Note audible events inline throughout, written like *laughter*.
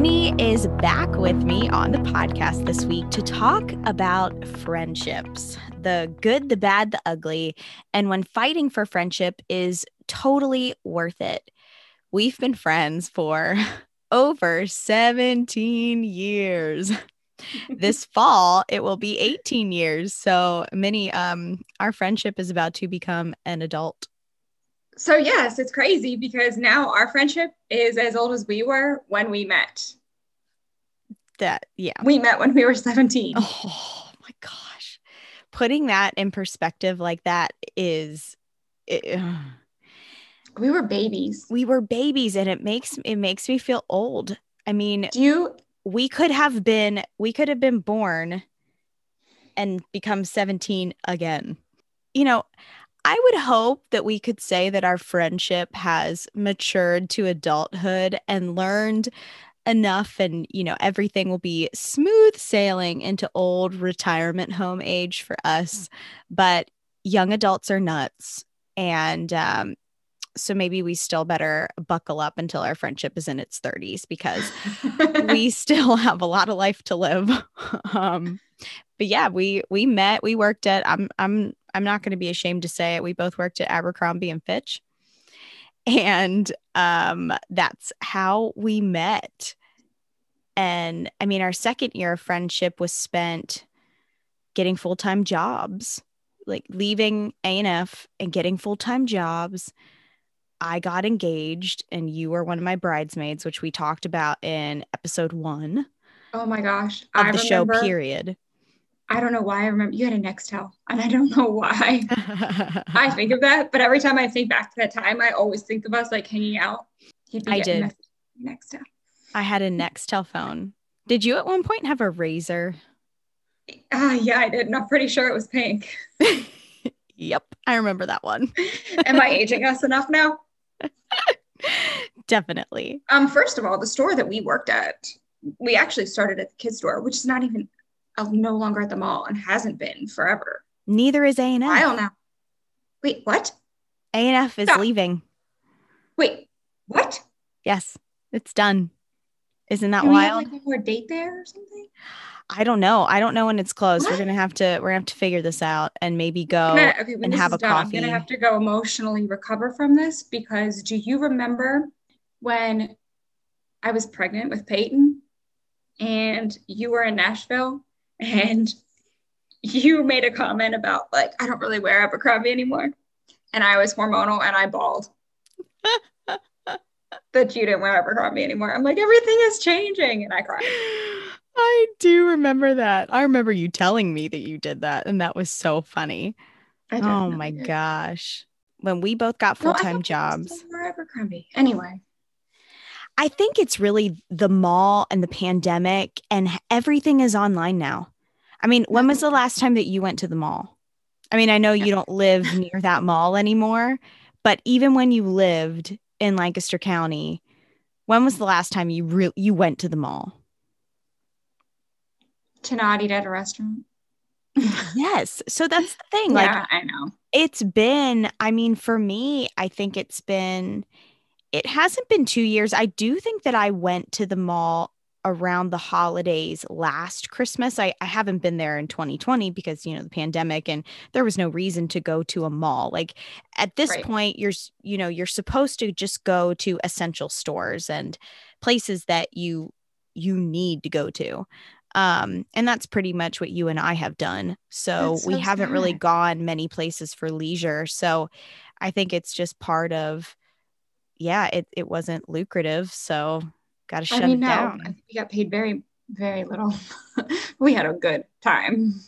Minnie is back with me on the podcast this week to talk about friendships the good, the bad, the ugly, and when fighting for friendship is totally worth it. We've been friends for *laughs* over 17 years. this *laughs* fall it will be 18 years so Minnie um our friendship is about to become an adult so yes, it's crazy because now our friendship is as old as we were when we met. That yeah. We met when we were 17. Oh my gosh. Putting that in perspective like that is it, we were babies. We were babies and it makes it makes me feel old. I mean, do you we could have been we could have been born and become 17 again. You know, I would hope that we could say that our friendship has matured to adulthood and learned enough and you know everything will be smooth sailing into old retirement home age for us. But young adults are nuts. And um, so maybe we still better buckle up until our friendship is in its 30s because *laughs* we still have a lot of life to live. *laughs* Um, but yeah we we met we worked at i'm i'm I'm not going to be ashamed to say it. We both worked at Abercrombie and Fitch. And um, that's how we met. And I mean, our second year of friendship was spent getting full time jobs, like leaving A&F and getting full time jobs. I got engaged, and you were one of my bridesmaids, which we talked about in episode one. Oh my gosh. Of I the remember, show, period. I don't know why I remember you had a Nextel, and I don't *laughs* know why I *laughs* think of that. But every time I think back to that time, I always think of us like hanging out. I did. Nextel. I had a Nextel phone. Did you at one point have a razor? Ah, uh, yeah, I did. And I'm pretty sure it was pink. *laughs* yep, I remember that one. Am I aging us enough now? Definitely. Um, first of all, the store that we worked at, we actually started at the kids store, which is not even no longer at the mall and hasn't been forever. Neither is A and F. I don't know. Wait, what? A and F is Stop. leaving. Wait, what? Yes, it's done. Isn't that Can wild? Have, like, more date there or something? I don't know. I don't know when it's closed. What? We're gonna have to. We're gonna have to figure this out and maybe go gonna, okay, and have a done, coffee. I'm gonna have to go emotionally recover from this because do you remember when I was pregnant with Peyton and you were in Nashville and you made a comment about like I don't really wear Abercrombie anymore, and I was hormonal and I bawled *laughs* that you didn't wear Abercrombie anymore. I'm like everything is changing, and I cried. I do remember that. I remember you telling me that you did that, and that was so funny. Oh my gosh! When we both got full time no, jobs, Abercrombie. Anyway, I think it's really the mall and the pandemic, and everything is online now. I mean, when was the last time that you went to the mall? I mean, I know you don't live near that mall anymore, but even when you lived in Lancaster County, when was the last time you re- you went to the mall? To not eat at a restaurant. *laughs* yes. So that's the thing. Yeah, I know. It's been, I mean, for me, I think it's been it hasn't been two years. I do think that I went to the mall around the holidays last Christmas. I, I haven't been there in 2020 because, you know, the pandemic and there was no reason to go to a mall. Like at this right. point, you're, you know, you're supposed to just go to essential stores and places that you, you need to go to. Um, and that's pretty much what you and I have done. So, so we haven't really gone many places for leisure. So I think it's just part of, yeah, it, it wasn't lucrative. So got to shut I mean, it no, down. we got paid very, very little. *laughs* we had a good time.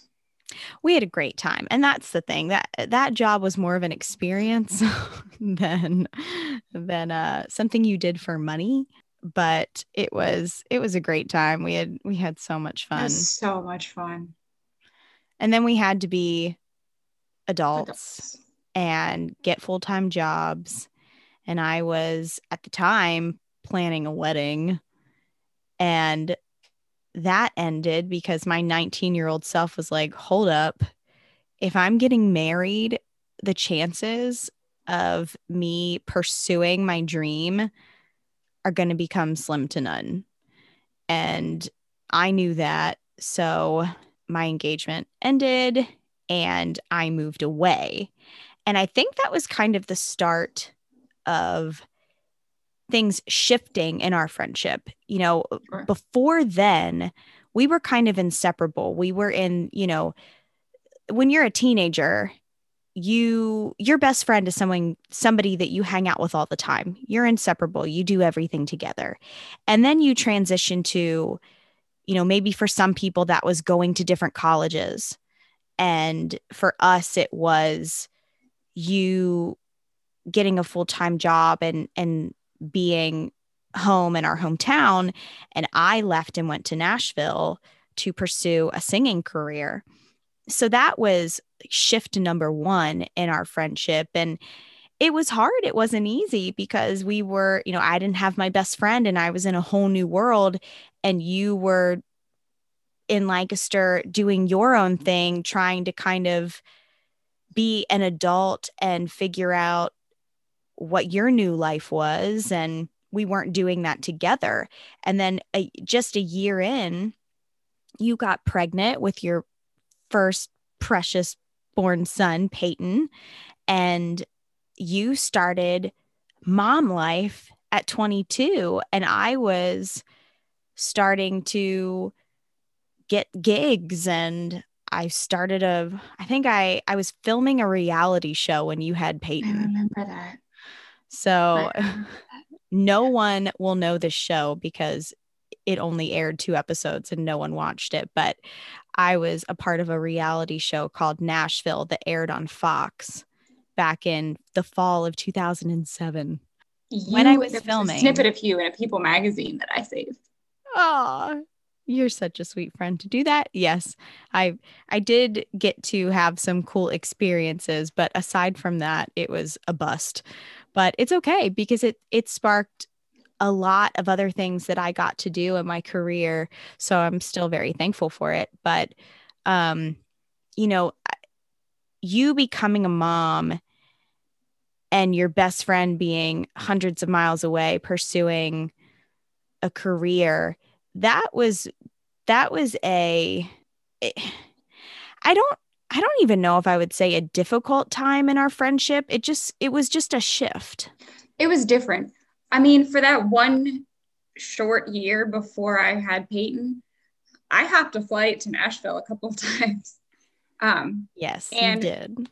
We had a great time. And that's the thing that that job was more of an experience *laughs* than than uh something you did for money. But it was it was a great time. We had we had so much fun. so much fun. And then we had to be adults. adults. and get full-time jobs and I was at the time planning a wedding. And that ended because my 19 year old self was like, hold up. If I'm getting married, the chances of me pursuing my dream are going to become slim to none. And I knew that. So my engagement ended and I moved away. And I think that was kind of the start of things shifting in our friendship. You know, sure. before then, we were kind of inseparable. We were in, you know, when you're a teenager, you your best friend is someone somebody that you hang out with all the time. You're inseparable. You do everything together. And then you transition to you know, maybe for some people that was going to different colleges. And for us it was you getting a full-time job and and being home in our hometown and I left and went to Nashville to pursue a singing career. So that was shift number 1 in our friendship and it was hard. It wasn't easy because we were, you know, I didn't have my best friend and I was in a whole new world and you were in Lancaster doing your own thing, trying to kind of be an adult and figure out what your new life was and we weren't doing that together and then a, just a year in you got pregnant with your first precious born son peyton and you started mom life at 22 and i was starting to get gigs and I started a I think I I was filming a reality show when you had Peyton. I remember that. So *laughs* no one will know this show because it only aired two episodes and no one watched it. But I was a part of a reality show called Nashville that aired on Fox back in the fall of 2007. You, when I was filming, a snippet of you in a People magazine that I saved. Oh, you're such a sweet friend to do that. Yes, I I did get to have some cool experiences, but aside from that, it was a bust. But it's okay because it it sparked a lot of other things that I got to do in my career, so I'm still very thankful for it. But um you know, you becoming a mom and your best friend being hundreds of miles away pursuing a career that was that was a I don't I don't even know if I would say a difficult time in our friendship. It just it was just a shift. It was different. I mean, for that one short year before I had Peyton, I hopped a flight to Nashville a couple of *laughs* times. Um, yes, and you did.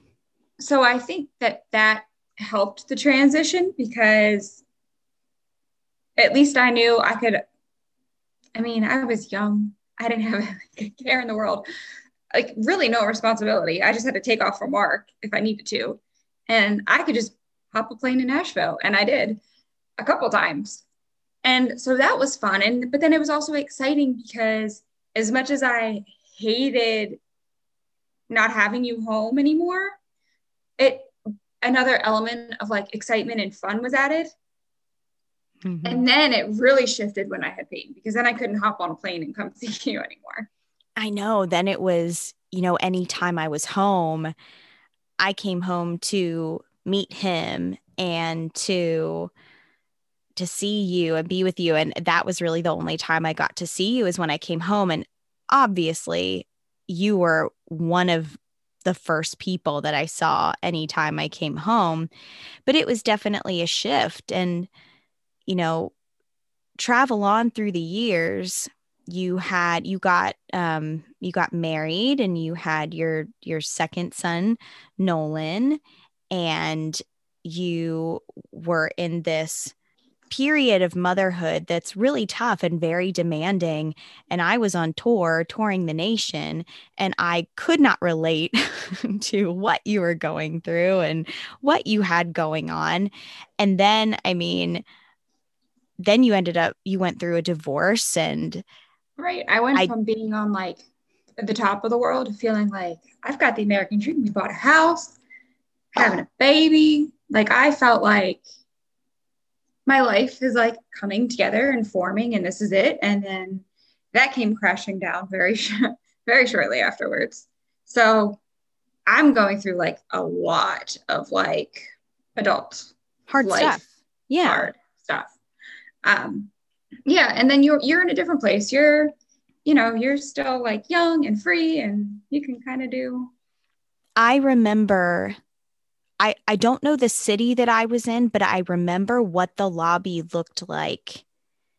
So I think that that helped the transition because at least I knew I could I mean, I was young. I didn't have *laughs* a care in the world, like really no responsibility. I just had to take off from work if I needed to. And I could just hop a plane to Nashville. And I did a couple times. And so that was fun. And but then it was also exciting because as much as I hated not having you home anymore, it another element of like excitement and fun was added Mm-hmm. And then it really shifted when I had Peyton because then I couldn't hop on a plane and come *laughs* see you anymore. I know. Then it was, you know, anytime I was home, I came home to meet him and to to see you and be with you and that was really the only time I got to see you is when I came home and obviously you were one of the first people that I saw anytime I came home but it was definitely a shift and you know, travel on through the years, you had you got um you got married and you had your your second son Nolan and you were in this period of motherhood that's really tough and very demanding. And I was on tour, touring the nation, and I could not relate *laughs* to what you were going through and what you had going on. And then, I mean, then you ended up you went through a divorce and right. I went I, from being on like the top of the world feeling like i've got the american dream. We bought a house having a baby. Like i felt like my life is like coming together and forming and this is it. And then that came crashing down very *laughs* very shortly afterwards. So i'm going through like a lot of like adult hard life, stuff. Yeah. Hard stuff. Um, yeah and then you're you're in a different place you're you know you're still like young and free and you can kind of do I remember I I don't know the city that I was in, but I remember what the lobby looked like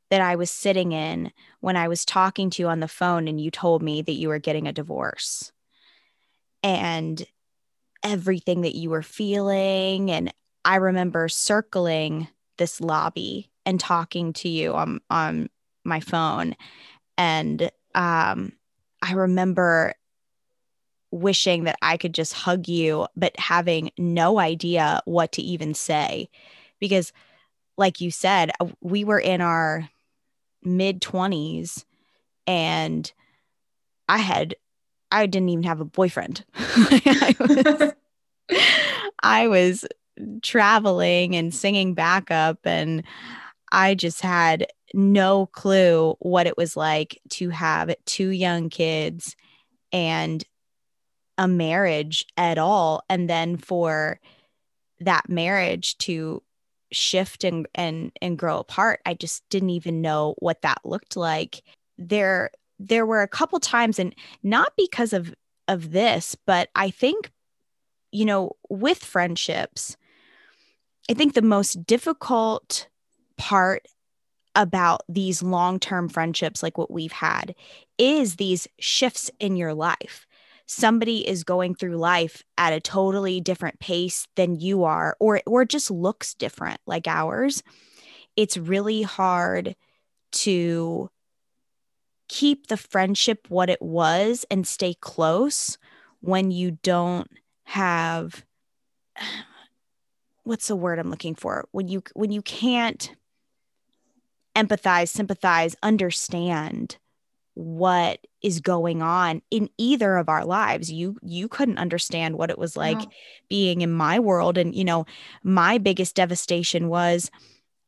that I was sitting in when I was talking to you on the phone and you told me that you were getting a divorce. And everything that you were feeling and I remember circling this lobby and talking to you on on my phone and um I remember wishing that I could just hug you, but having no idea what to even say. Because, like you said, uh, we were in our mid 20s and I had, I didn't even have a boyfriend. *laughs* I, was, *laughs* I was traveling and singing backup, and I just had no clue what it was like to have two young kids and a marriage at all. And then for that marriage to shift and and and grow apart i just didn't even know what that looked like. There there were a couple times and not because of of this but i think you know with friendships i think the most difficult part about these long-term friendships like what we've had is these shifts in your life. Somebody is going through life at a totally different pace than you are or or just looks different like ours. It's really hard to keep the friendship what it was and stay close when you don't have *sighs* what's the word i'm looking for? When you when you can't empathize sympathize understand what is going on in either of our lives. You you couldn't understand what it was like no. being in my world. And you know my biggest devastation was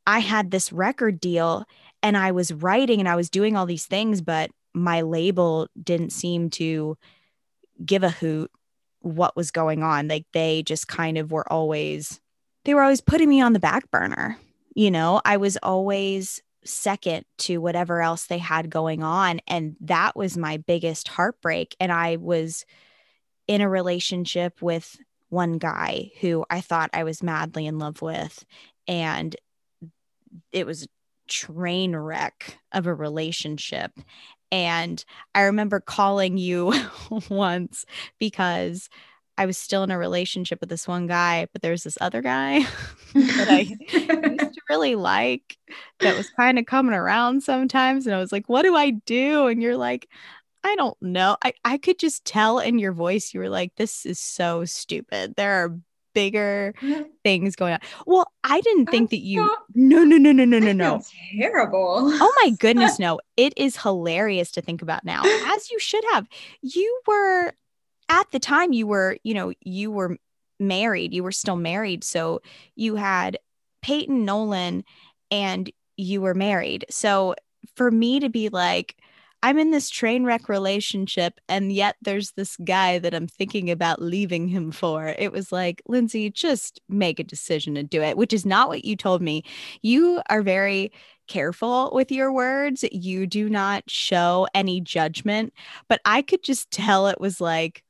i had this record deal and i was writing and i was doing all these things but my label didn't seem to give a hoot what was going on. Like they just kind of were always they were always putting me on the back burner. You know i was always second to whatever else they had going on. And that was my biggest heartbreak. And I was in a relationship with one guy who I thought I was madly in love with. And it was a train wreck of a relationship. And I remember calling you *laughs* once because I was still in a relationship with this one guy, but there was this other guy *laughs* that I used *laughs* to really like that was kind of coming around sometimes. And I was like, what do I do? And you're like, I don't know. I, I could just tell in your voice, you were like, this is so stupid. There are bigger things going on. Well, I didn't think that you no no no no no no no terrible. Oh my *laughs* goodness, no. It is hilarious to think about now. As you should have. You were at the time you were, you know, you were married, you were still married. So you had Peyton Nolan and you were married. So for me to be like, I'm in this train wreck relationship, and yet there's this guy that I'm thinking about leaving him for. It was like, Lindsay, just make a decision and do it, which is not what you told me. You are very careful with your words. You do not show any judgment, but I could just *laughs* tell it was like,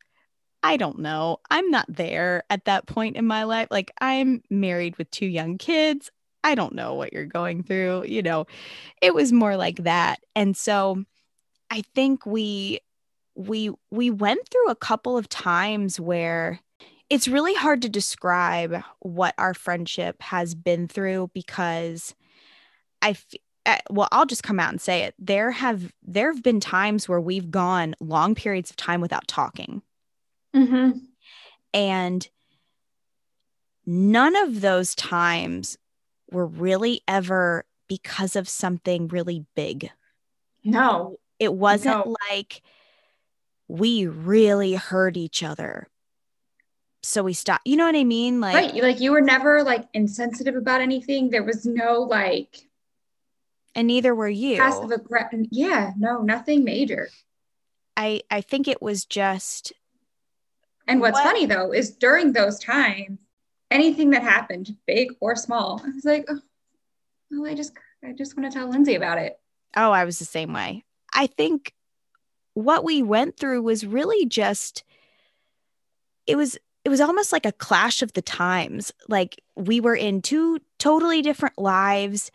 I don't know. I'm not there at that point in my life. Like, I'm married with two young kids. I don't know what you're going through. You know, it was more like that. And so I think we, we, we went through a couple of times where it's really hard to describe what our friendship has been through because I, uh, well i'll just come out and say it there have there have been times where we've gone long periods of time without talking Mm-hmm. And none of those times were really ever because of something really big. No. It wasn't no. like we really hurt each other. So we stopped. You know what I mean? Like, right. Like you were never like insensitive about anything. There was no like, and neither were you. Passive aggressive. Yeah. No, nothing major. I I think it was just and what's what? funny though is during those times, anything that happened, big or small, I was like, oh, well, I just I just want to tell Lindsay about it. Oh, I was the same way. I think what we went through was really just it was it was almost like a clash of the times. Like we were in two totally different lives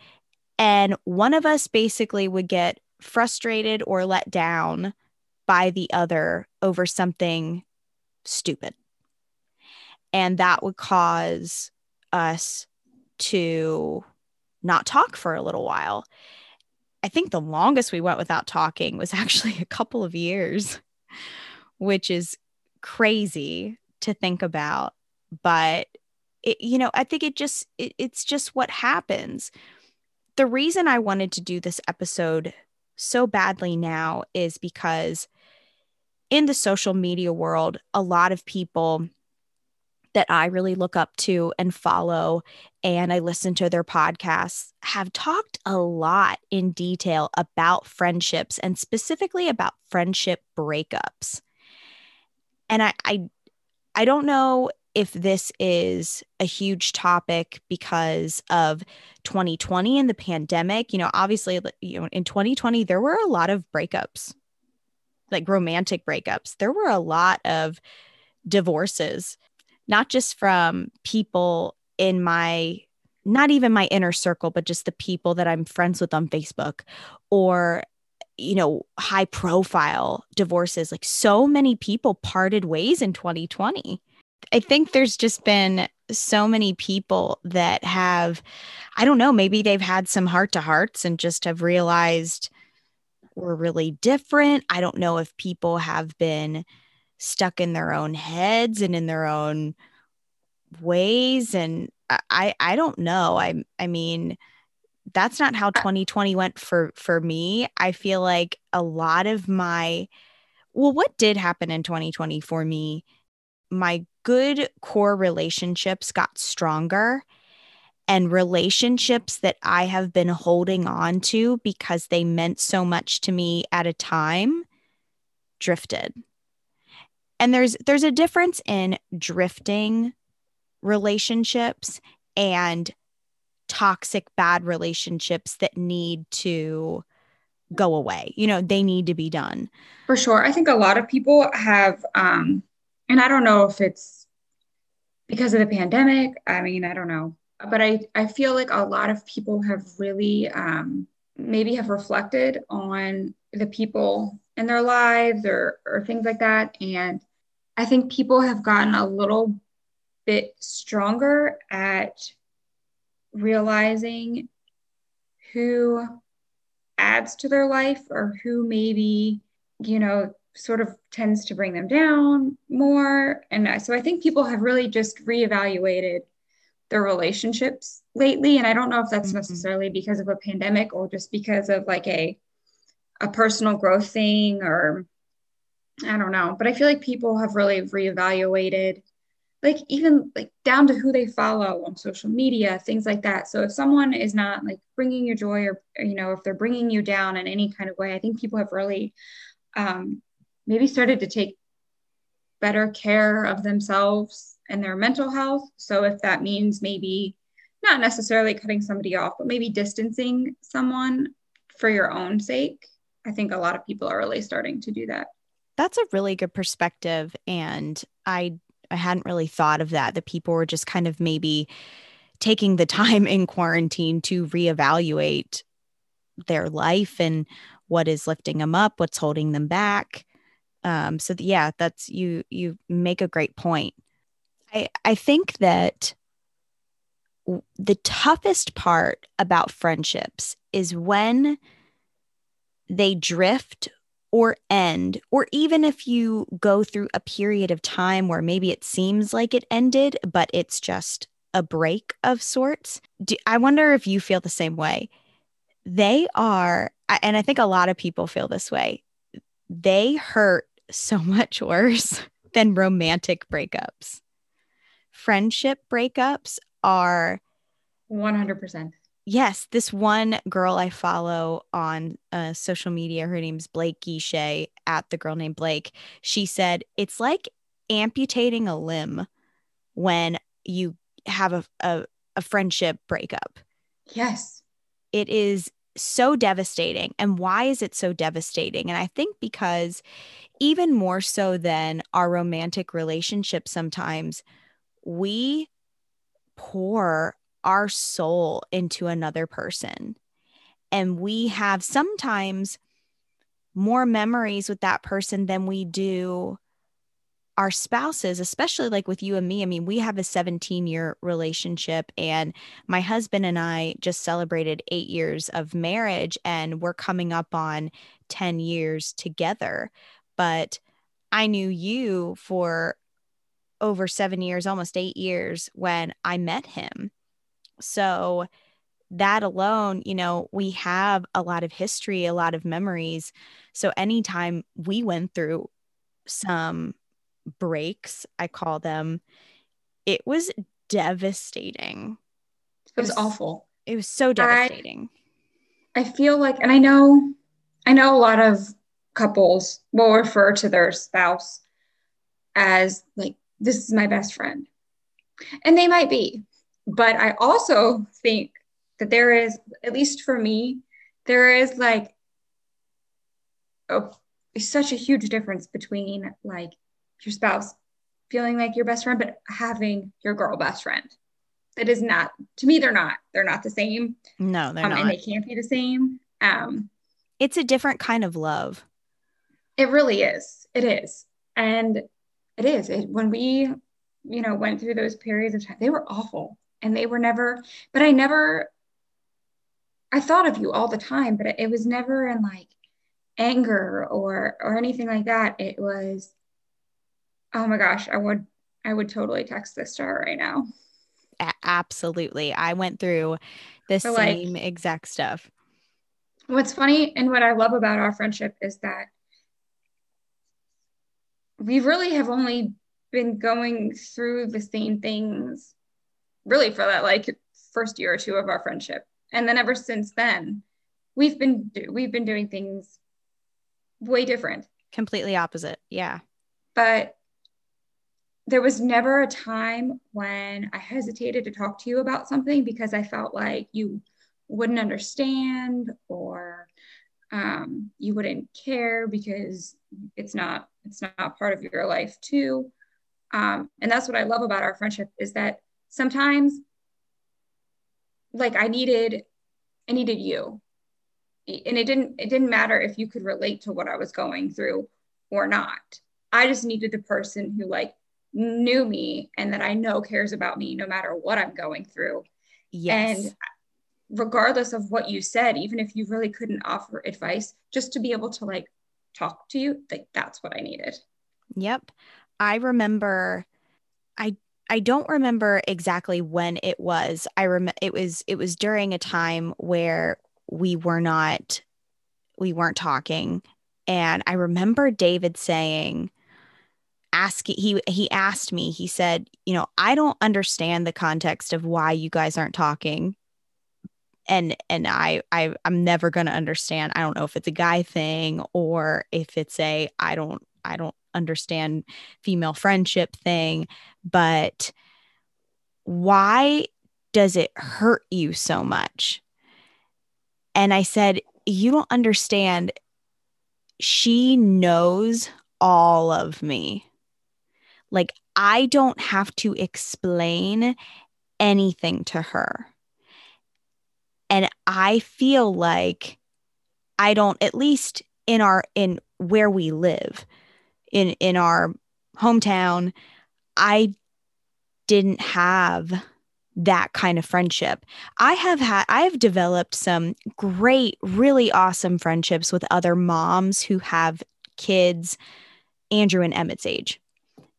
and one of us basically would get frustrated or let down by the other over something stupid. And that would cause us to not talk for a little while. I think the longest we went without talking was *laughs* actually a couple of years, which is crazy to think about. But it, you know, I think it just it, it's just what happens. The reason I wanted to do this episode so badly now is because in the social media world, a lot of people that I really look up to and follow, and I listen to their podcasts, have talked a lot in detail about friendships and specifically about friendship breakups. And I, I, I don't know if this is a huge topic because of 2020 and the pandemic. You know, obviously, you know, in 2020 there were a lot of breakups, like romantic breakups. There were a lot of divorces not just from people in my not even my inner circle but just the people that I'm friends with on Facebook or you know high profile divorces like so many people parted ways in 2020 I think there's just been so many people that have I don't know maybe they've had some heart to hearts and just have realized we're really different. I don't know if people have been stuck in their own heads and in their own ways and i i don't know. I i mean that's not how uh 2020 went for for me. I feel like a lot of my well what did happen in 2020 for me my good core relationships got stronger and relationships that i have been holding on to because they meant so much to me at a time drifted. And there's there's a difference in drifting relationships and toxic bad relationships that need to go away. You know they need to be done. For sure. I think a lot of people have um and i don't know if it's because of the pandemic. I mean i don't know but i i feel like a lot of people have really um maybe have reflected on the people in their lives or or things like that and I think people have gotten a little bit stronger at realizing who adds to their life or who maybe, you know, sort of tends to bring them down more. And so I think people have really just reevaluated their relationships lately. And I don't know if that's mm-hmm. necessarily because of a pandemic or just because of like a a personal growth thing or I don't know, but I feel like people have really reevaluated like even like down to who they follow on social media, things like that. So if someone is not like bringing you joy or, or you know, if they're bringing you down in any kind of way, I think people have really um, maybe started to take better care of themselves and their mental health. So if that means maybe not necessarily cutting somebody off, but maybe distancing someone for your own sake, I think a lot of people are really starting to do that. That's a really good perspective and i i hadn't really thought of that. That people were just kind of maybe taking the *laughs* time in quarantine to reevaluate their life and what is lifting them up what's holding them back. Um, so yeah that's you you make a great point i i think that the toughest part about friendships is when they drift or end, or even if you go through a period of time where maybe it seems like it ended, but it's just a break of sorts. Do, I wonder if you feel the same way. They are, and I think a lot of people feel this way, they hurt so *laughs* much worse than romantic breakups. Friendship breakups are 100% yes, this one girl I follow on uh, social media, her name's Blake Guichet at the girl named Blake. She said it's like amputating a limb when you have a, a, a friendship breakup. Yes. It is so devastating. And why is it so devastating? And I think because even more so than our romantic relationship, sometimes we pour our soul into another person. And we have sometimes more memories with that person than we do our spouses, especially like with you and me. I mean, we have a 17 year relationship, and my husband and I just celebrated eight years of marriage, and we're coming up on 10 years together. But I knew you for over seven years, almost eight years when I met him. So, that alone, you know, we have a lot of history, a lot of memories. So, anytime we went through some breaks, I call them, it was devastating. It was, it was awful. It was so devastating. I, I feel like, and I know, I know a lot of couples will refer to their spouse as like, this is my best friend. And they might be. But I also think that there is, at least for me, there is like oh, such a huge difference between like your spouse feeling like your best friend, but having your girl best friend. That is not to me. They're not. They're not the same. No, they're um, not, and they can't be the same. Um, it's a different kind of love. It really is. It is, and it is. It, when we, you know, went through those periods of time, they were awful, and they were never. But I never. I thought of you all the time, but it, it was never in like anger or or anything like that. It was oh my gosh, I would I would totally text this to her right now. Absolutely. I went through the so same like, exact stuff. What's funny and what I love about our friendship is that we really have only been going through the same things really for that like first year or two of our friendship. And then ever since then, we've been we've been doing things way different. Completely opposite. Yeah. But there was never a time when I hesitated to talk to you about something because I felt like you wouldn't understand or um, you wouldn't care because it's not it's not part of your life too. Um, and that's what I love about our friendship is that sometimes like I needed I needed you. And it didn't it didn't matter if you could relate to what I was going through or not. I just needed the person who like knew me and that I know cares about me no matter what I'm going through. Yes. And regardless of what you said, even if you really couldn't offer advice, just to be able to like talk to you, like that's what I needed. Yep. I remember I I don't remember exactly when it was. I remember it was it was during a time where we were not we weren't talking and I remember David saying asking he he asked me he said you know i don't understand the context of why you guys aren't talking and and i, I i'm never going to understand i don't know if it's a guy thing or if it's a i don't i don't understand female friendship thing but why does it hurt you so much? And i said you don't understand. She knows all of me. Like, I don't have to explain anything to her. And I feel like I don't, at least in our, in where we live, in, in our hometown, I didn't have that kind of friendship. I have had I have developed some great really awesome friendships with other moms who have kids Andrew and Emmett's age.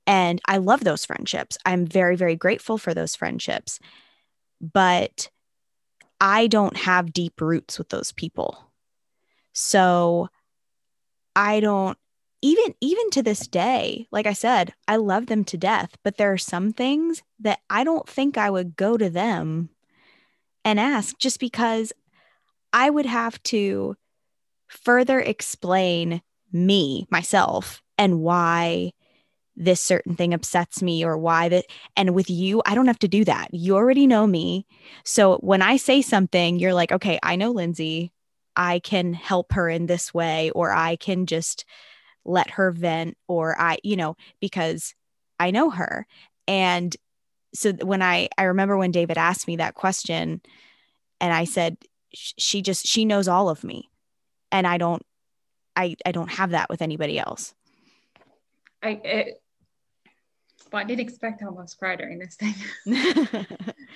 And I love those friendships. I'm very, very grateful for those friendships. But I don't have deep roots with those people. So I don't even even to this day, like I said, I love them to death, but there are some things that I don't think I would go to them and ask just because I would have to further explain me, myself, and why this certain thing upsets me or why that and with you I don't have to do that. You already know me. So when I say something you're like, "Okay, I know Lindsay. I can help her in this way, or I can just let her vent, or I, you know, because I know her. And so when I, I remember when David asked me that question, and I said, she just, she knows all of me. And I don't, I, I don't have that with anybody else. I, well, I didn't expect to almost cry during this thing. *laughs*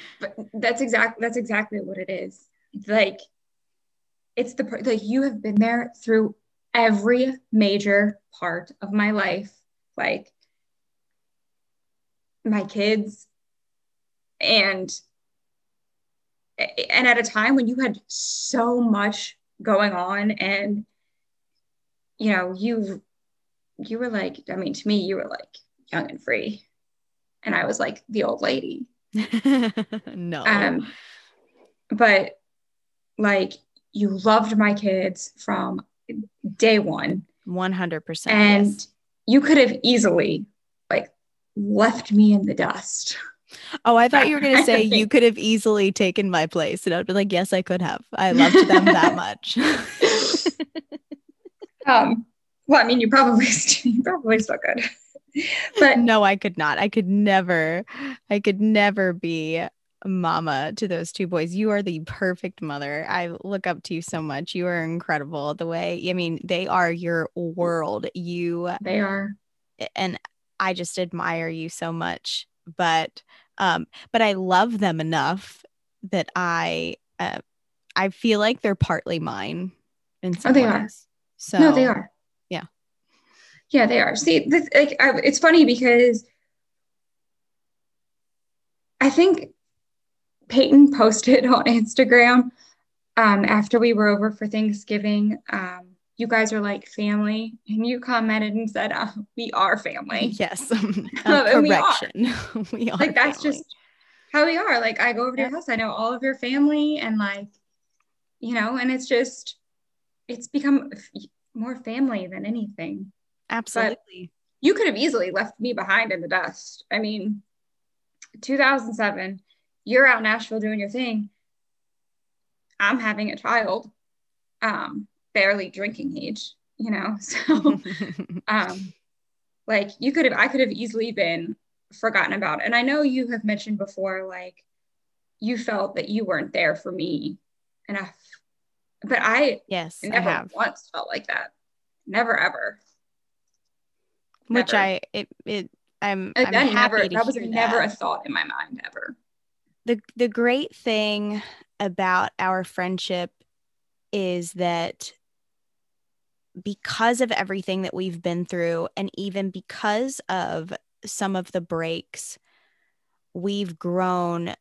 *laughs* but that's exactly that's exactly what it is. Like it's the like you have been there through every major part of my life, like my kids and and at a time when you had so much going on and you know you you were like i mean to me you were like young and free. And I was like the old lady. *laughs* no. Um, but like you loved my kids from day one. 100%. And yes. you could have easily like left me in the dust. Oh, I thought you were going *laughs* to say you could have easily taken my place. And I'd be like, yes, I could have. I loved them that *laughs* much. um, well, I mean, you probably, you probably still could but no, I could not. I could never, I could never be mama to those two boys. You are the perfect mother. I look up to you so much. You are incredible. The way, I mean, they are your world. You, they are. And I just admire you so much. But, um, but I love them enough that I, uh, I feel like they're partly mine. In some oh, they ways. are. So no, they are. Yeah, they are. See, this, like, I, it's funny because I think Peyton posted *laughs* on Instagram um, after we were over for Thanksgiving. Um, you guys are like family, and you commented and said, uh, "We are family." Yes, *laughs* *laughs* um, correction. We are. we are like that's family. just how we are. Like I go over to your house, I know all of your family, and like you know, and it's just it's become more family than anything. Absolutely. But you could have easily left me behind in the dust. I mean, 2007, you're out in Nashville doing your thing. I'm having a child, um, barely drinking age, you know? *laughs* So, *laughs* um, like you could have, I could have easily been forgotten about. And I know you have mentioned before, like you felt that you weren't there for me enough, but I yes, never I have. once felt like that. Never ever which I it it I'm, I'm that never that was never that. a thought in my mind ever. The the great thing about our friendship is that because of everything that we've been through and even because of some of the breaks we've grown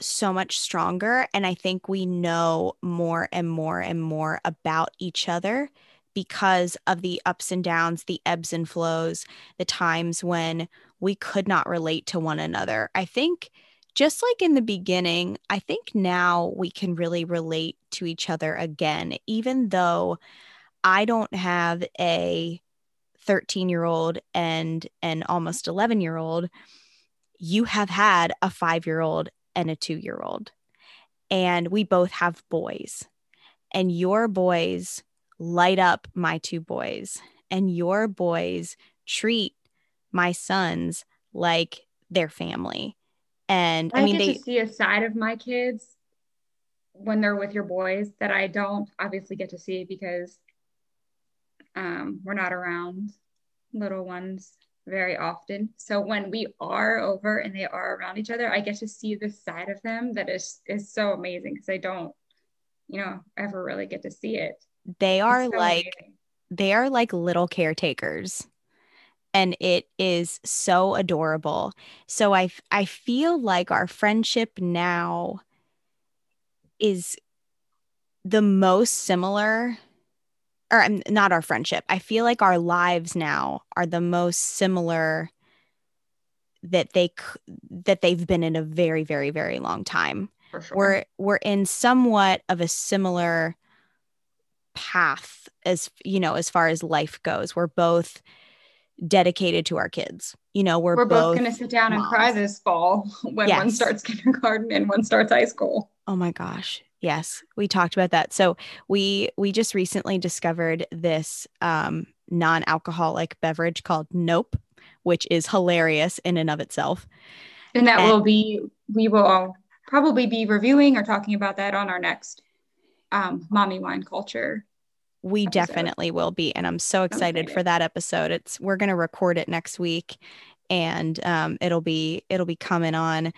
so much stronger and i think we know more and more and more about each other because of the ups and downs, the ebbs and flows, the times when we could not relate to one another. I think just like in the beginning, I think now we can really relate to each other again, even though I don't have a 13 year old and an almost 11 year old. You have had a five year old and a two year old, and we both have boys. And your boys light up my two boys, and your boys treat my sons like their family. And I, I mean, get they to see a side of my kids when they're with your boys that I don't obviously get to see because um, we're not around little ones very often. So when we are over and they are around each other, I get to see this side of them that is is so amazing because I don't, you know, ever really get to see it they are so like amazing. they are like little caretakers and it is so adorable so i i feel like our friendship now is the most similar or um, not our friendship i feel like our lives now are the most similar that they that they've been in a very very very long time sure. we're we're in somewhat of a similar path as you know as far as life goes we're both dedicated to our kids you know we're, we're both, both going to sit down moms. and cry this fall *laughs* when yes. one starts kindergarten and one starts high school oh my gosh Yes, we talked about that. So we we just recently discovered this um, non-alcoholic beverage called Nope, which is hilarious in and of itself. And that and, will be we will all probably be reviewing or talking about that on our next um, mommy wine culture. We episode. definitely will be, and I'm so excited, excited, for that episode. It's we're gonna record it next week, and um, it'll be it'll be coming on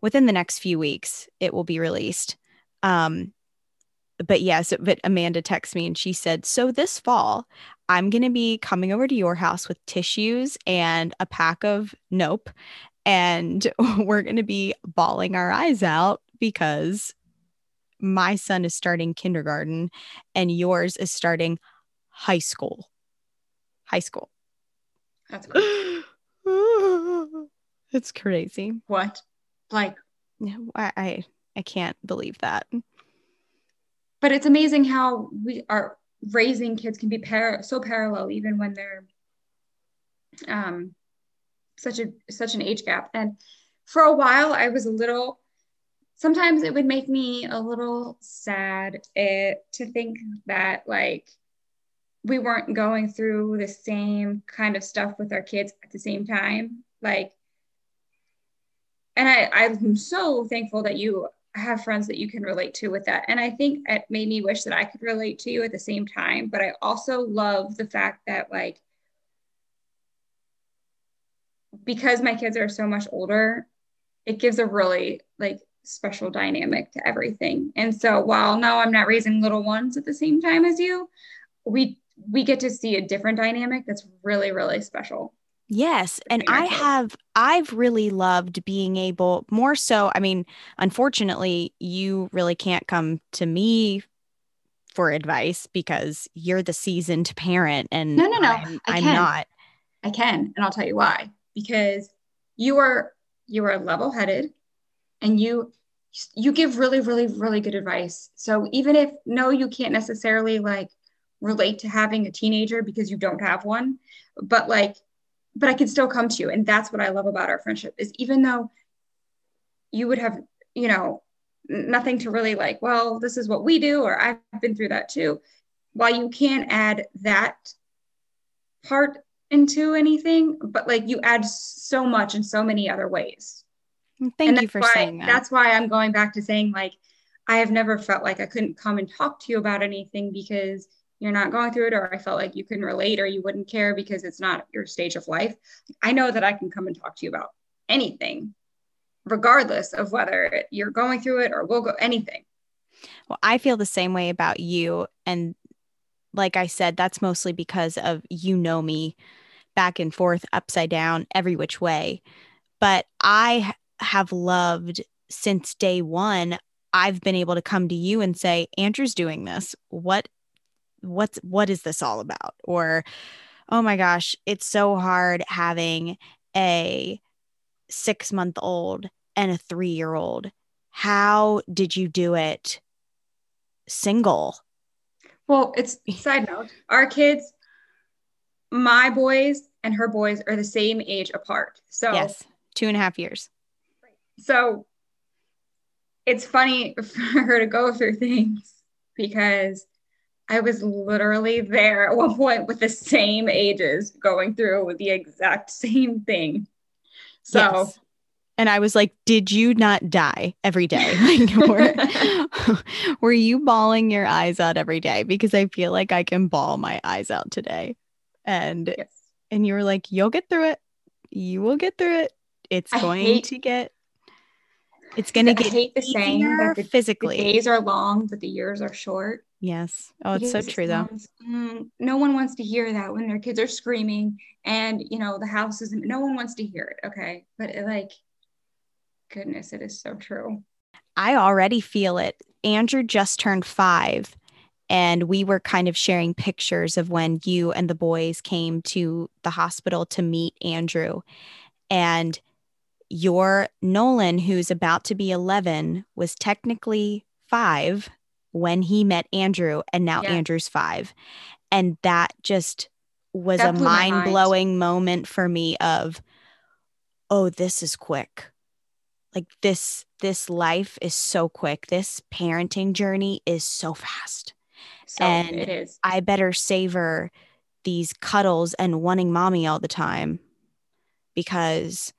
within the next few weeks. It will be released. Um, but yes, but Amanda texted me and she said, So this fall, I'm going to be coming over to your house with tissues and a pack of Nope. And *laughs* we're going to be bawling our eyes out because my son is starting kindergarten and yours is starting high school. High school. That's crazy. *gasps* it's crazy. What? Like, I, I I can't believe that. But it's amazing how we are raising kids can be par- so parallel even when they're um such a such an age gap. And for a while I was a little sometimes it would make me a little sad it, eh, to think that like we weren't going through the same kind of stuff with our kids at the same time like and I, i'm so thankful that you have friends that you can relate to with that. And I think it made me wish that I could relate to you at the same time. But I also love the fact that, like, because my kids are so much older, it gives a really like special dynamic to everything. And so while now I'm not raising little ones at the same time as you, we we get to see a different dynamic that's really, really special. Yes. And I have, I've really loved being able more so. I mean, unfortunately, you really can't come to me for advice because you're the seasoned parent and no, no, no. I'm, I am not. I can. And I'll tell you why. Because you are, you are level headed and you, you give really, really, really good advice. So even if, no, you can't necessarily like relate to having a teenager because you don't have one, but like, but I can still come to you. And that's what I love about our friendship is even though you would have, you know, nothing to really like, well, this is what we do, or I've been through that too. While you can't add that part into anything, but like you add so much in so many other ways. Thank you for why, saying that. That's why I'm going back to saying like I have never felt like I couldn't come and talk to you about anything because you're not going through it or I felt like you couldn't relate or you wouldn't care because it's not your stage of life, I know that I can come and talk to you about anything, regardless of whether you're going through it or we'll go anything. Well, I feel the same way about you. And like I said, that's mostly because of you know me back and forth, upside down, every which way. But I have loved since day one. I've been able to come to you and say, Andrew's doing this. What what's what is this all about or oh my gosh it's so hard having a 6 month old and a 3 year old how did you do it single well it's side note our kids my boys and her boys are the same age apart so yes two and a half years so it's funny for her to go through things because I was literally there at one point with the same ages going through the exact same thing. So, yes. and I was like, did you not die every day? *laughs* Like, were, *laughs* were you bawling your eyes out every day? Because I feel like I can bawl my eyes out today. And, yes. and you were like, you'll get through it. You will get through it. It's I going hate- to get it's going to get I hate the saying that the, physically. The days are long, but the years are short. Yes. Oh, it's so true though. Mm, no one wants to hear that when their kids are screaming and you know the house isn't. No one wants to hear it. Okay, but it, like, goodness, it is so true. I already feel it. Andrew just turned five, and we were kind of sharing pictures of when you and the boys came to the hospital to meet Andrew, and your Nolan, who's about to be 11, was technically five when he met Andrew, and now yeah. Andrew's five. And that just was that a mind blowing moment for me of, oh, this is quick. like this this life is so quick this parenting journey is so fast so and it is i better savor these cuddles and wanting mommy all the time because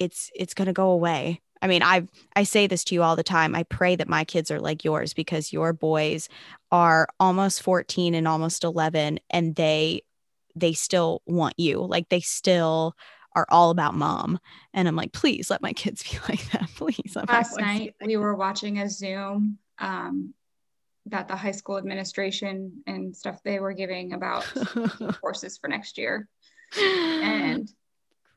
it's it's going to go away i mean i i say this to you all the time i pray that my kids are like yours because your boys are almost 14 and almost 11 and they they still want you like they still are all about mom. And I'm like, please let my kids be *laughs* like that. Please. Last night we were watching a Zoom um, that the high school administration and stuff they were giving about *laughs* courses for next year. *laughs* And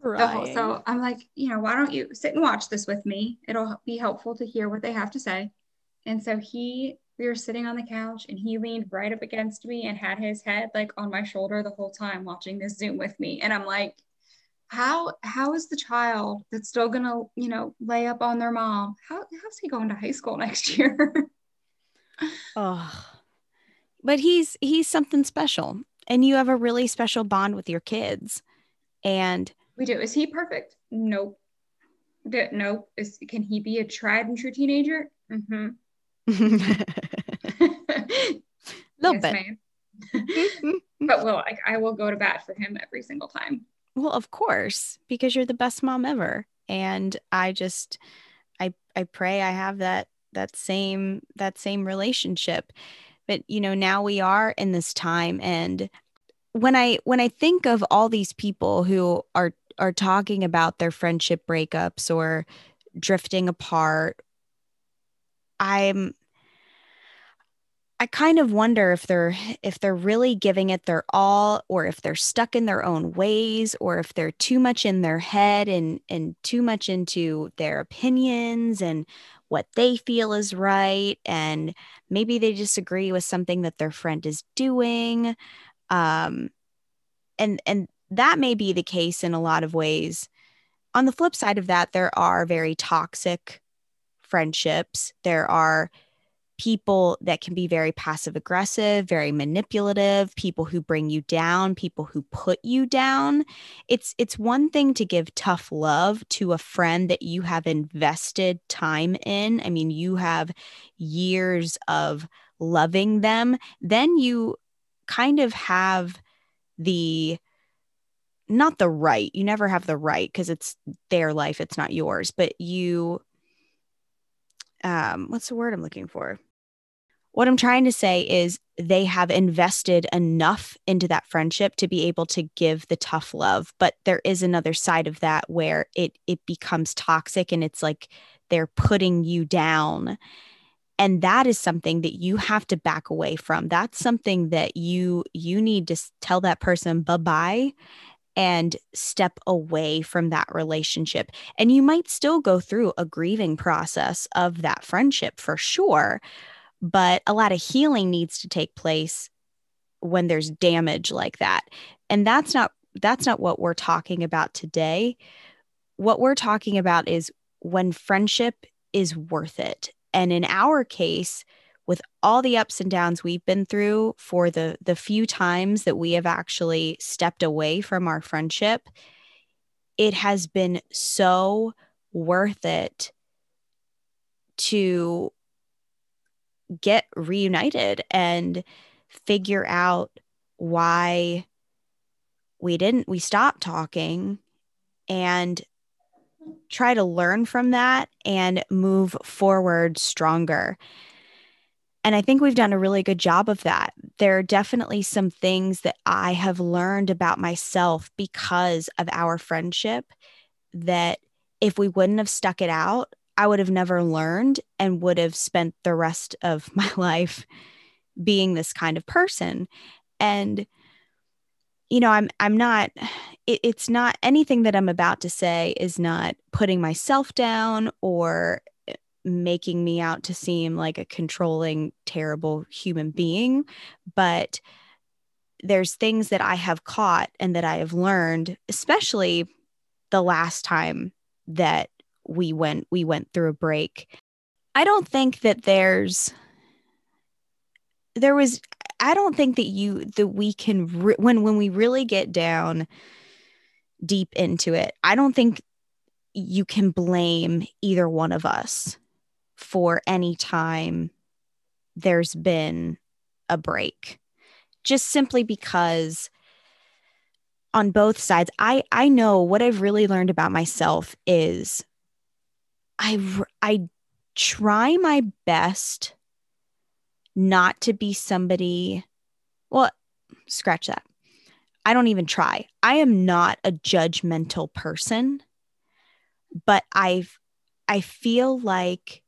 whole, so I'm like, you know, why don't you sit and watch this with me? It'll be helpful to hear what they have to say. And so he, we were sitting on the couch and he leaned right up against me and had his head like on my shoulder the whole time watching this Zoom with me. And I'm like, how how is the child that's still gonna you know lay up on their mom how how's he going to high school *laughs* next year oh but he's he's something special and you have a really special bond with your kids and we do. Is he perfect? Nope. D- nope. Is can he be a tried and true teenager? Mm-hmm. *laughs* Little yes, bit. *laughs* but will like i will go to bat for him every single time. Well, of course, because you're the best mom ever. And I just I I pray I have that that same that same relationship. But you know, now we are in this time. And when I when I think of all these people who are are talking about their friendship breakups or drifting apart, I'm I kind of wonder if they're if they're really giving it their all or if they're stuck in their own ways or if they're too much in their head and and too much into their opinions and what they feel is right. And maybe they disagree with something that their friend is doing. Um and and that may be the case in a lot of ways on the flip side of that there are very toxic friendships there are people that can be very passive aggressive, very manipulative, people who bring you down, people who put you down. It's it's one thing to give tough love to a friend that you have invested time in. I mean, you have years of loving them. Then you kind of have the not the right. You never have the right because it's their life, it's not yours, but you um, what's the word I'm looking for? What I'm trying to say is they have invested enough into that friendship to be able to give the tough love, but there is another side of that where it it becomes toxic and it's like they're putting you down. And that is something that you have to back away from. That's something that you you need to tell that person bye-bye and step away from that relationship. And you might still go through a grieving process of that friendship for sure, but a lot of healing needs to take place when there's damage like that. And that's not that's not what we're talking about today. What we're talking about is when friendship is worth it. And in our case, with all the ups and downs we've been through for the the few times that we have actually stepped away from our friendship it has been so worth it to get reunited and figure out why we didn't we stopped talking and try to learn from that and move forward stronger and I think we've done a really good job of that. There are definitely some things that I have learned about myself because of our friendship that if we wouldn't have stuck it out, I would have never learned and would have spent the rest of *laughs* my life being this kind of person. And you know, I'm I'm not it, it's not anything that I'm about to say is not putting myself down or making me out to seem like a controlling, terrible human being. But there's things that I have caught and that I have learned, especially the last time that we went we went through a break. I don't think that there's there was I don't think that you that we can re- when when we really get down deep into it. I don't think you can blame either one of us for any time there's been a break. Just simply because on both sides i i know what i've really learned about myself is i i try my best not to be somebody well scratch that. I don't even try. I am not a judgmental person but i've i feel like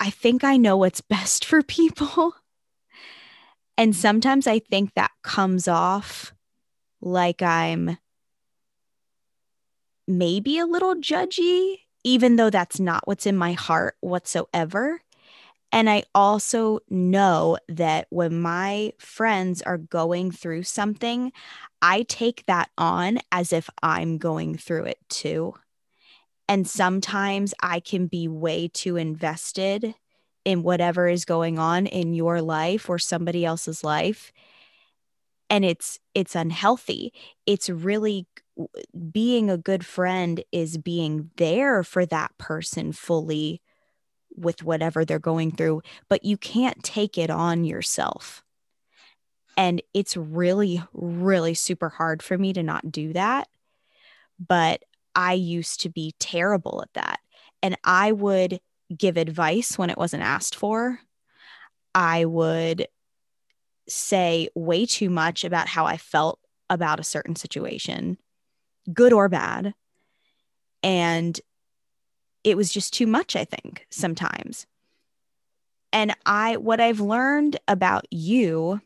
i think i know what's best for people and sometimes i think that comes off like I'm maybe a little judgy, even though that's not what's in my heart whatsoever. And I also know that when my friends are going through something, I take that on as if I'm going through it too. And sometimes I can be way too invested in whatever is going on in your life or somebody else's life. And it's it's unhealthy. It's really being a good friend is being there for that person fully with whatever they're going through but you can't take it on yourself. And it's really really super hard for me to not do that. But i used to be terrible at that and i would give advice when it wasn't asked for i would say way too much about how I felt about a certain situation, good or bad. And it was just too much, I think, sometimes. And I, what I've learned about you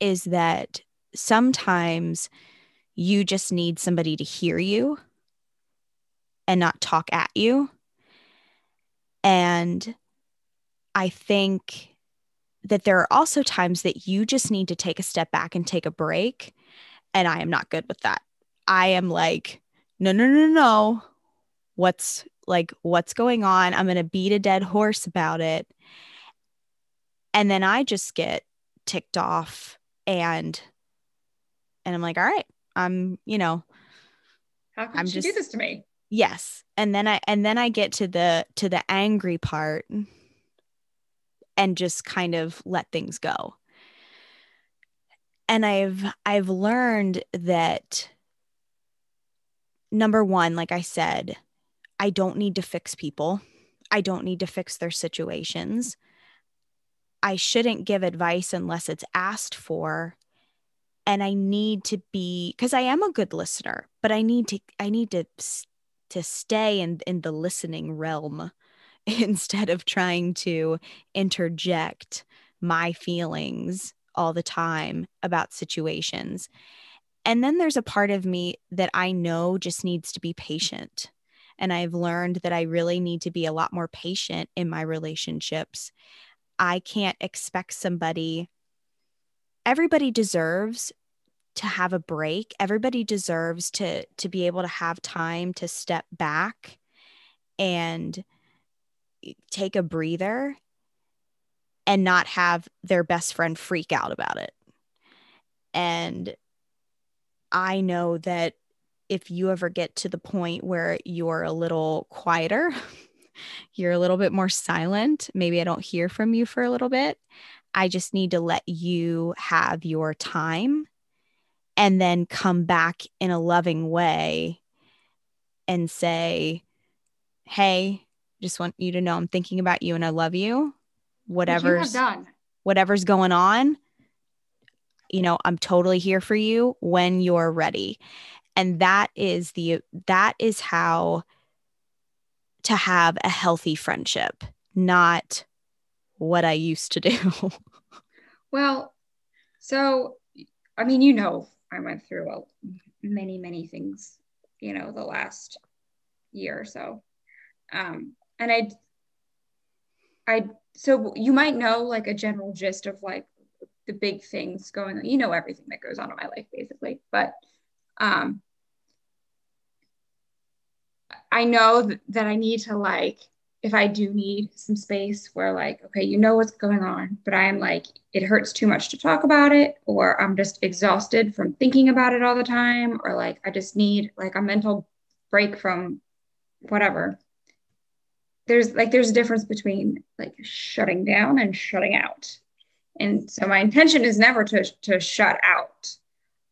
is that sometimes you just need somebody to hear you and not talk at you. And I think that there are also times that you just need to take a step back and take a break. And I am not good with that. I am like, no, no, no, no. What's like, what's going on? I'm going to beat a dead horse about it. And then I just get ticked off and, and I'm like, all right, I'm, you know, how can I'm you just, do this to me? Yes. And then I, and then I get to the, to the angry part and just kind of let things go. And I've I've learned that number 1 like I said, I don't need to fix people. I don't need to fix their situations. I shouldn't give advice unless it's asked for and I need to be cuz I am a good listener, but I need to I need to to stay in in the listening realm *laughs* instead of trying to interject my feelings all the time about situations. And then there's a part of me that I know just needs to be patient. And I've learned that I really need to be a lot more patient in my relationships. I can't expect somebody, everybody deserves to have a break. Everybody deserves to to be able to have time to step back and take a breather and not have their best friend freak out about it. And I know that if you ever get to the point where you're a little quieter, *laughs* you're a little bit more silent, maybe I don't hear from you for a little bit. I just need to let you have your time and then come back in a loving way and say, Hey, just want you to know I'm thinking about you and I love you. Whatever's you done. whatever's going on, you know, I'm totally here for you when you're ready. And that is the that is how to have a healthy friendship, not what I used to do. *laughs* well, so I mean, you know, I went through well, many, many things, you know, the last year or so. Um, and I, I, so you might know like a general gist of like the big things going on. You know everything that goes on in my life basically, but um, I know th- that I need to like if I do need some space where like okay, you know what's going on, but I'm like it hurts too much to talk about it, or I'm just exhausted from thinking about it all the time, or like I just need like a mental break from whatever there's like there's a difference between like shutting down and shutting out. And so my intention is never to to shut out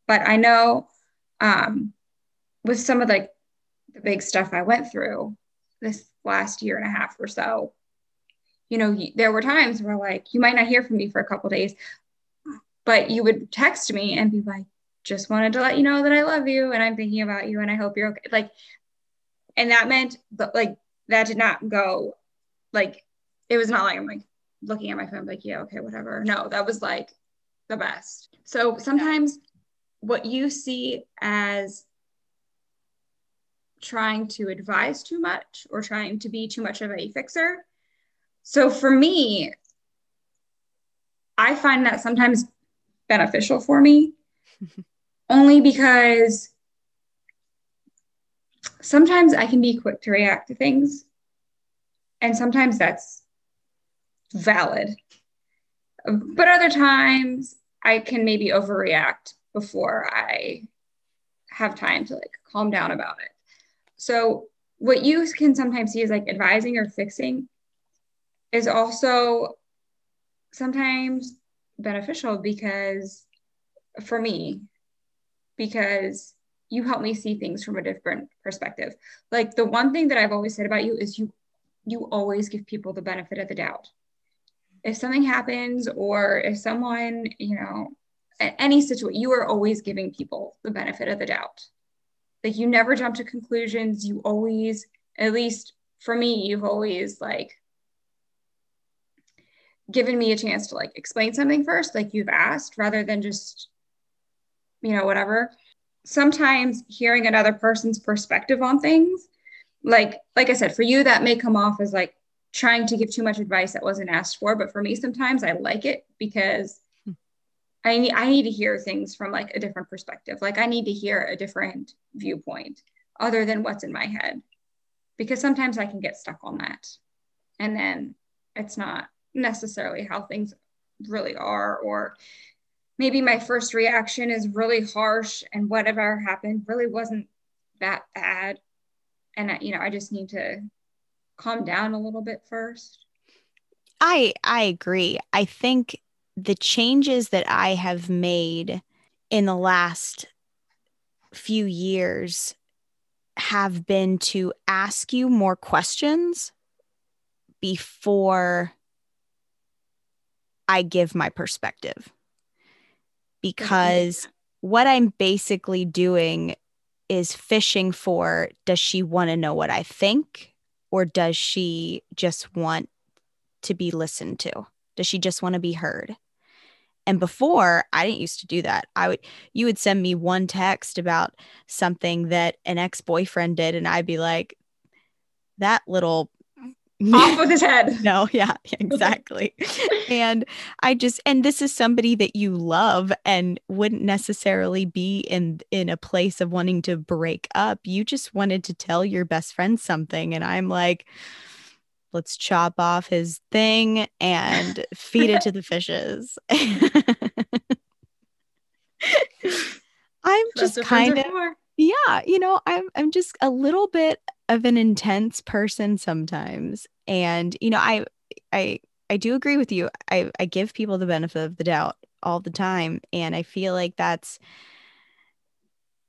but i know um with some of like the big stuff i went through this last year and a half or so. You know there were times where like you might not hear from me for a couple days but you would text me and be like just wanted to let you know that i love you and i'm thinking about you and i hope you're okay. Like and that meant like that did not go like it was not like I'm like looking at my phone like yeah okay whatever. No that was like the best. So sometimes what you see as trying to advise too much or trying to be too much of a fixer so for me i find that sometimes beneficial for me *laughs* only because sometimes I can be quick to react to things, and sometimes that's valid. But other times I can maybe overreact before I have time to like calm down about it. So, what you can sometimes see is like advising or fixing is also sometimes beneficial because for me, because you help me see things from a different perspective. Like the one thing that I've always said about you is you you always give people the benefit of the doubt. If something happens or if someone, you know, any situation, you are always giving people the benefit of the doubt. Like you never jump to conclusions. You always, at least for me, you've always like given me a chance to like explain something first, like you've asked, rather than just, you know, whatever sometimes hearing another person's perspective on things like like i said for you that may come off as like trying to give too much advice that wasn't asked for but for me sometimes i like it because i need i need to hear things from like a different perspective. Like i need to hear a different viewpoint other than what's in my head. Because sometimes i can get stuck on that. And then it's not necessarily how things really are or maybe my first reaction is really harsh and whatever happened really wasn't that bad. And you know i just need to calm down a little bit first. I i agree. I think the changes that i have made in the last few years have been to ask you more questions before I give my perspective because what I'm basically doing is fishing for does she want to know what I think or does she just want to be listened to? Does she just want to be heard? And before, I didn't used to do that. I would you would send me one text about something that an ex-boyfriend did and I'd be like that little *laughs* off with his head. *laughs* No, yeah, exactly. *laughs* and I just and this is somebody that you love and wouldn't necessarily be in in a place of wanting to break up. You just wanted to tell your best friend something and I'm like let's chop off his thing and feed it to the fishes. *laughs* I'm just kind of yeah, you know, I'm I'm just a little bit of an intense person sometimes. And, you know, I, I, I do agree with you. I, I give people the benefit of the doubt all the time. And I feel like that's,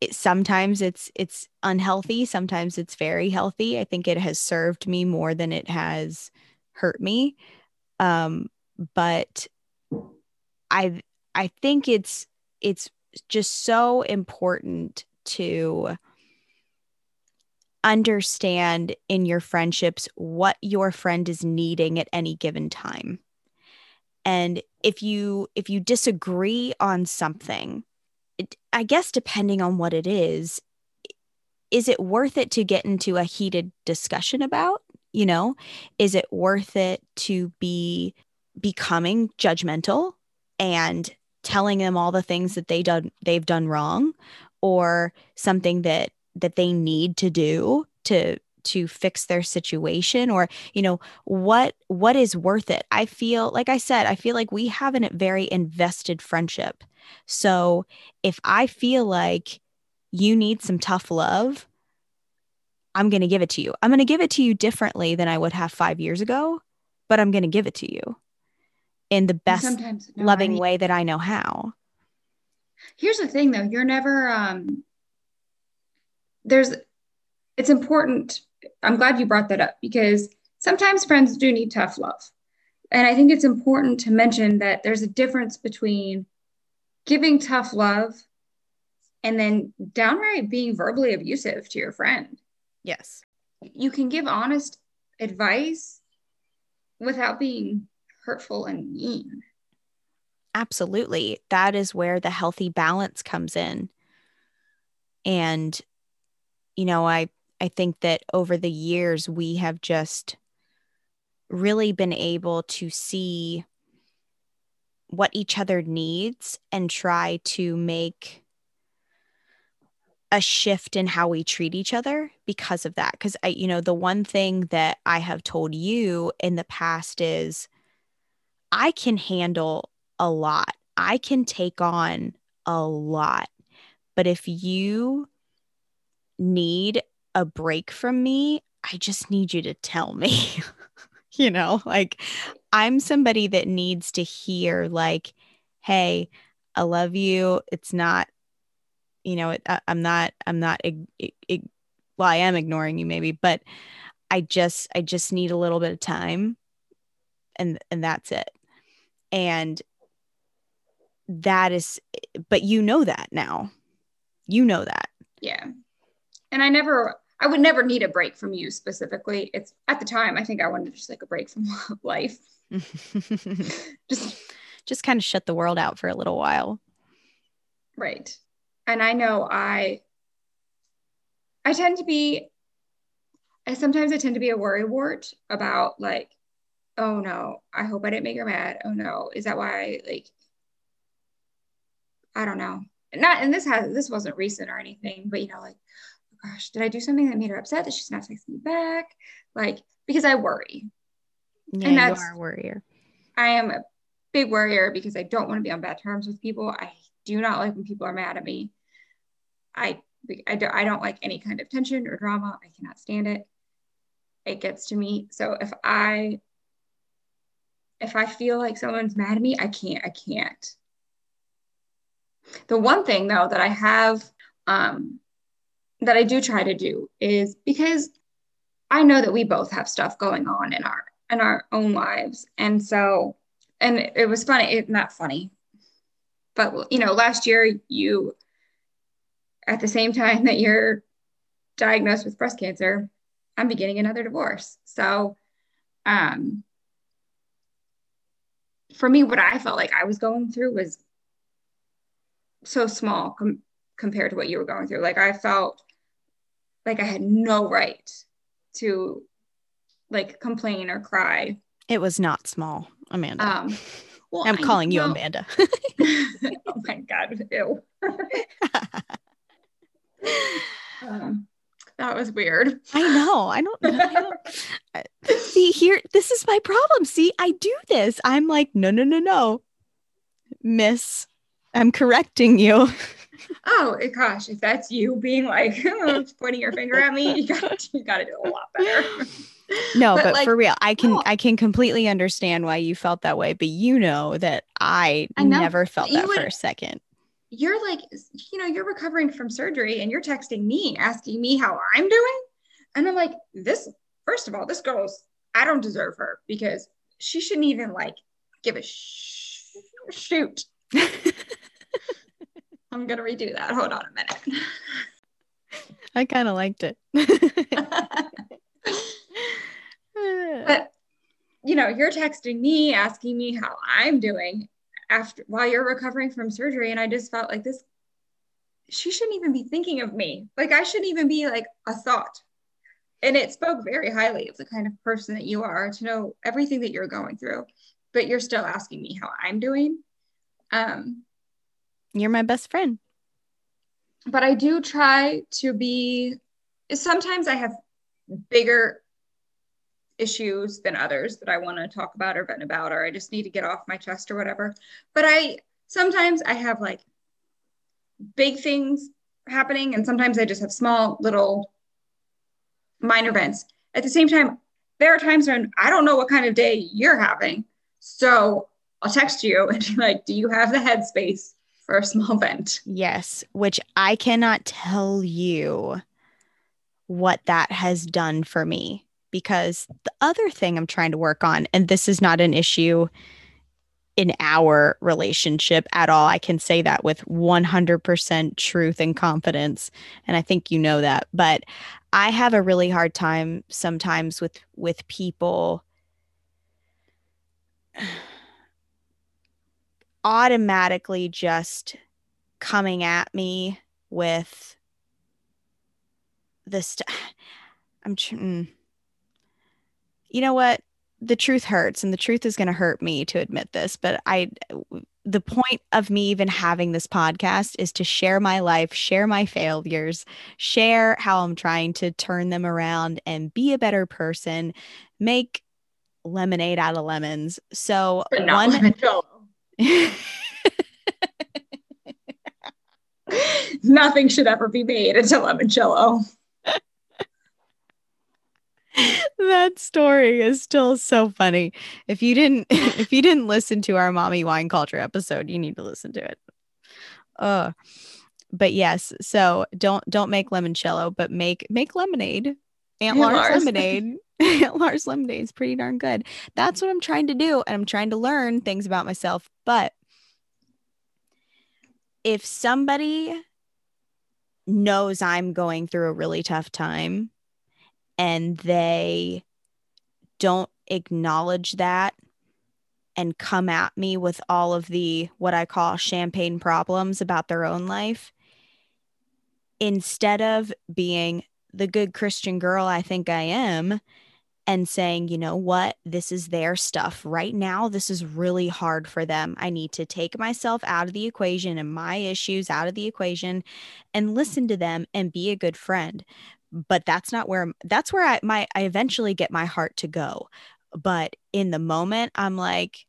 it, sometimes it's it's unhealthy sometimes it's very healthy. I think it has served me more than it has hurt me. Um but i i think it's it's just so important to understand in your friendships what your friend is needing at any given time. And if you if you disagree on something i guess depending on what it is is it worth it to get into a heated discussion about you know? Is it worth it to be becoming judgmental and telling them all the things that they done they've done wrong or something that that they need to do to to fix their situation or you know what what is worth it i feel like i said i feel like we have a very invested friendship so if i feel like you need some tough love I'm going to give it to you. I'm going to give it to you differently than I would have five years ago, but I'm going to give it to you in the best no, loving I mean- way that I know how. Here's the thing though, you're never um there's it's important. I'm glad you brought that up because sometimes friends do need tough love. And I think it's important to mention that there's a difference between giving tough love and then downright being verbally abusive to your friend. Yes. You can give honest advice without being hurtful and mean. Absolutely. That is where the healthy balance comes in. And you know, I I think that over the years we have just really been able to see what each other needs and try to make a shift in how we treat each other because of that. Because i you know the one thing that i have told you in the past is i can handle a lot. I can take on a lot. But if you need a break from me i just need you to tell me *laughs* you know like i'm somebody that needs to hear like hey i love you. It's not you know it, I, i'm not i'm not well i am ignoring you maybe but i just i just need a little bit of time and and that's it. And that is but you know that now. You know that. Yeah. And I never, I would never need a break from you specifically. It's at the time, I think I wanted just like a break from *laughs* life. *laughs* Just just kind of shut the world out for a little while right. And I know I, I tend to be, I sometimes I tend to be a worry wart about like, oh no, I hope I didn't make her mad. Oh no, is that why I like, I don't know. Not, and this has, this wasn't recent or anything, but you know, like, gosh, did I do something that made her upset that she's not texting me back? Like, because I worry. yeah And you that's- are a worrier I am a big worrier because I don't want to be on bad terms with people. I do not like when people are mad at me. I I don't, I don't like any kind of tension or drama. I cannot stand it. It gets to me. So if I if I feel like someone's mad at me, I can't I can't. The one thing though that I have um that I do try to do is because I know that we both have stuff going on in our in our own lives. And so, and it was funny, it, not funny, but you know, last year you, at the same time that you're diagnosed with breast cancer, I'm beginning another divorce. So, um, for me, what I felt like I was going through was so small com- compared to what you were going through. Like I felt like I had no right to like complain or cry. it was not small amanda Um, well, i'm I calling you amanda *laughs* *laughs* oh my god, ew. *laughs* Um, that was weird. I know. I don't know. I don't- See, here, this is my problem. See, I do this. I'm like, no, no, no, no. Miss, I'm correcting you. Oh eh, gosh, if that's you being like *laughs* pointing your finger at me, you got you got to do a lot better. No, But, but, like, for real, I can no. I can completely understand why you felt that way, but you know that I, I know, never felt that for a second. You're like, you know, you're recovering from surgery, and you're texting me asking me how I'm doing, and I'm like, this. First of all, this girl's. I don't deserve her because she shouldn't even like give a sh- shoot. *laughs* I'm gonna redo that. Hold on a minute. I kind of liked it. *laughs* but you know you're texting me asking me how i'm doing after while you're recovering from surgery and i just felt like this she shouldn't even be thinking of me like i shouldn't even be like a thought and it spoke very highly of the kind of person that you are to know everything that you're going through but you're still asking me how i'm doing um You're my best friend. but I do try to be sometimes I have bigger issues than others that I want to talk about or vent about or I just need to get off my chest or whatever. But I sometimes I have like big things happening and sometimes I just have small little minor events. At the same time, there are times when I don't know what kind of day you're having. So I'll text you and be like, do you have the headspace for a small vent? Yes, which I cannot tell you what that has done for me because the other thing I'm trying to work on, and this is not an issue in our relationship at all. I can say that with 100% truth and confidence and I think you know that. But I have a really hard time sometimes with with people automatically just coming at me with the st- *sighs* I'm tr- mm. you know what? The truth hurts and the truth is going to hurt me to admit this but i the point of me even having this podcast is to share my life share my failures share how i'm trying to turn them around and be a better person make lemonade out of lemons. So one *laughs* *laughs* nothing should ever be made into limoncello that story is still so funny. If you didn't *laughs* if you didn't listen to our mommy wine culture episode, you need to listen to it. Uh but yes, so don't don't make limoncello, but make make lemonade. Aunt Lars, Lars lemonade. *laughs* Aunt Lars lemonade is pretty darn good. That's what I'm trying to do. And I'm trying to learn things about myself. But if somebody knows I'm going through a really tough time and they don't acknowledge that and come at me with all of the what I call champagne problems about their own life, instead of being the good Christian girl I think I am and saying, you know what, this is their stuff. Right now, this is really hard for them. I need to take myself out of the equation and my issues out of the equation and listen to them and be a good friend but that's not where that's where I my I eventually get my heart to go. But in the moment, I'm like,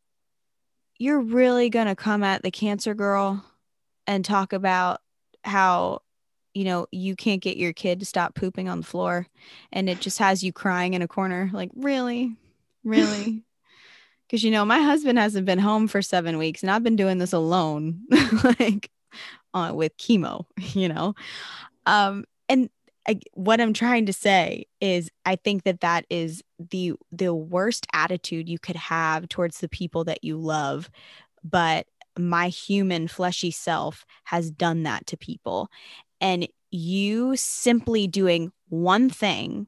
you're really gonna come at the cancer girl and talk about how you know you can't get your kid to stop pooping on the floor and it just has you crying in a corner like really? Really? *laughs* Because you know my husband hasn't been home for seven weeks and i've been doing this alone *laughs* like uh, with chemo *laughs* you know? Um and I, what I'm trying to say is I think that that is the the worst attitude you could have towards the people that you love but my human fleshy self has done that to people and you simply doing one thing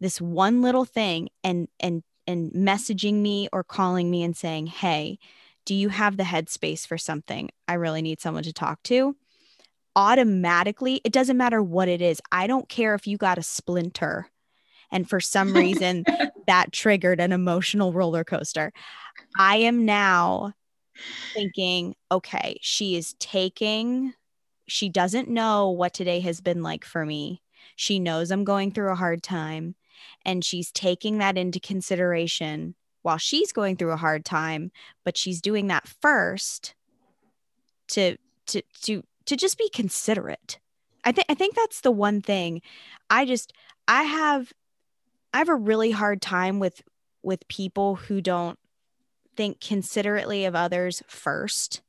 this one little thing and and and messaging me or calling me and saying hey do you have the headspace for something i really need someone to talk to automatically, it doesn't matter what it is. I don't care if you got a splinter and for some *laughs* reason that triggered an emotional roller coaster. I am now thinking, okay, she is taking, she doesn't know what today has been like for me. She knows I'm going through a hard time and she's taking that into consideration while she's going through a hard time, but she's doing that first to to to to just be considerate. I think I think that's the one thing. I just I have I have a really hard time with with people who don't think considerately of others first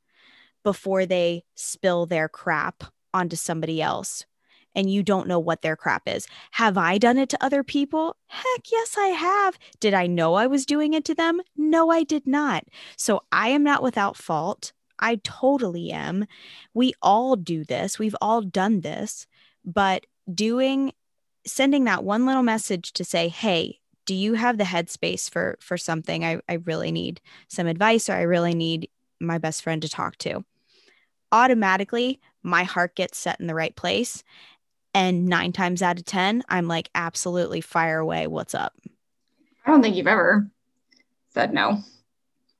before they spill their crap onto somebody else and you don't know what their crap is. Have I done it to other people? Heck yes, I have. Did I know I was doing it to them? No, I did not. So I am not without fault. I totally am. We all do this. We've all done this. But doing, sending that one little message to say, hey, do you have the headspace for for something I, I really need some advice or i really need my best friend to talk to automatically my heart gets set in the right place and nine times out of ten i'm like absolutely fire away what's up i don't think you've ever said no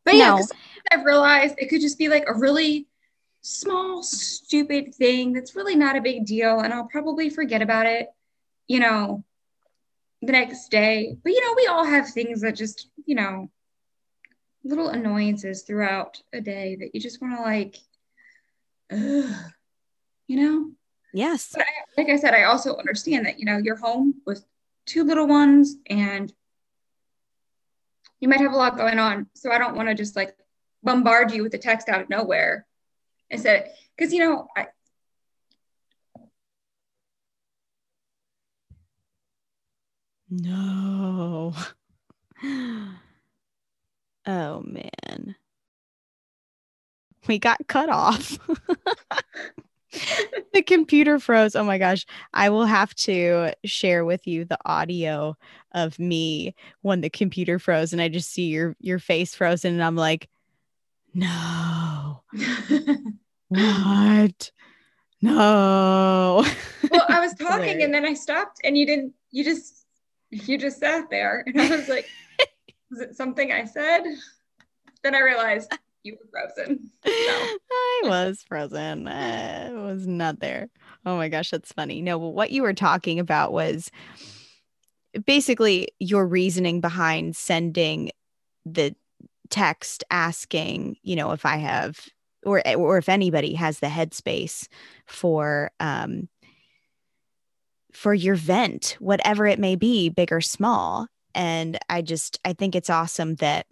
but yeah no. I've realized it could just be like a really small, stupid thing that's really not a big deal. And I'll probably forget about it, you know, the next day. But, you know, we all have things that just, you know, little annoyances throughout a day that you just want to like, ugh, *sighs* you know? Yes. But I, like I said, I also understand that, you know, you're home with two little ones and you might have a lot going on. So I don't want to just like bombard you with a text out of nowhere. Instead, because you know, I, No. *gasps* Oh man. We got cut off. *laughs* the computer froze. Oh my gosh. I will have to share with you the audio of me when the computer froze and I just see your your face frozen and I'm like, "No." what? No. well, I was *laughs* talking and then I stopped and you didn't you just you just sat there. And I was like, *laughs* was it something I said? Then I realized you were frozen. I was frozen. I was not there. Oh my gosh, that's funny. No, what you were talking about was basically your reasoning behind sending the text asking, you know, if I have or or if anybody has the headspace for um for your vent, whatever it may be, big or small. And I just, I think it's awesome that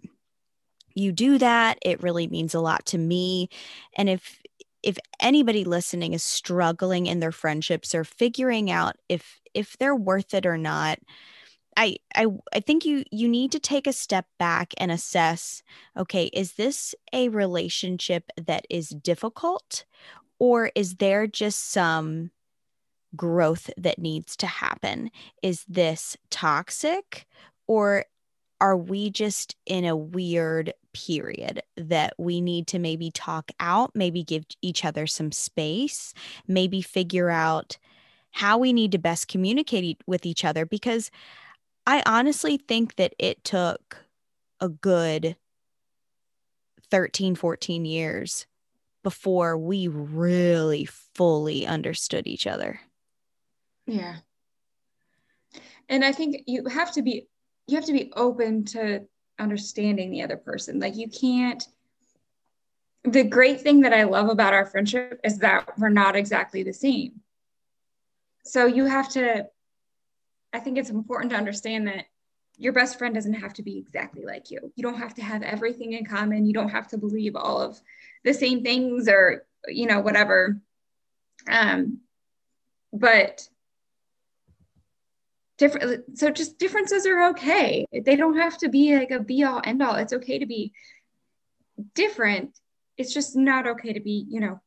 you do that. It really means a lot to me. And if, if anybody listening is struggling in their friendships or figuring out if if they're worth it or not I, I I think you you need to take a step back and assess okay is this a relationship that is difficult or is there just some growth that needs to happen. Is this toxic or are we just in a weird period that we need to maybe talk out, maybe give each other some space, maybe figure out how we need to best communicate with each other? Because I honestly think that it took a good 13, 14 years before we really fully understood each other. Yeah. And I think you have to be you have to be open to understanding the other person. Like you can't the great thing that I love about our friendship is that we're not exactly the same. So you have to I think it's important to understand that your best friend doesn't have to be exactly like you. You don't have to have everything in common. You don't have to believe all of the same things or you know whatever. Um but different so just differences are okay they don't have to be like a be all end all it's okay to be different it's just not okay to be you know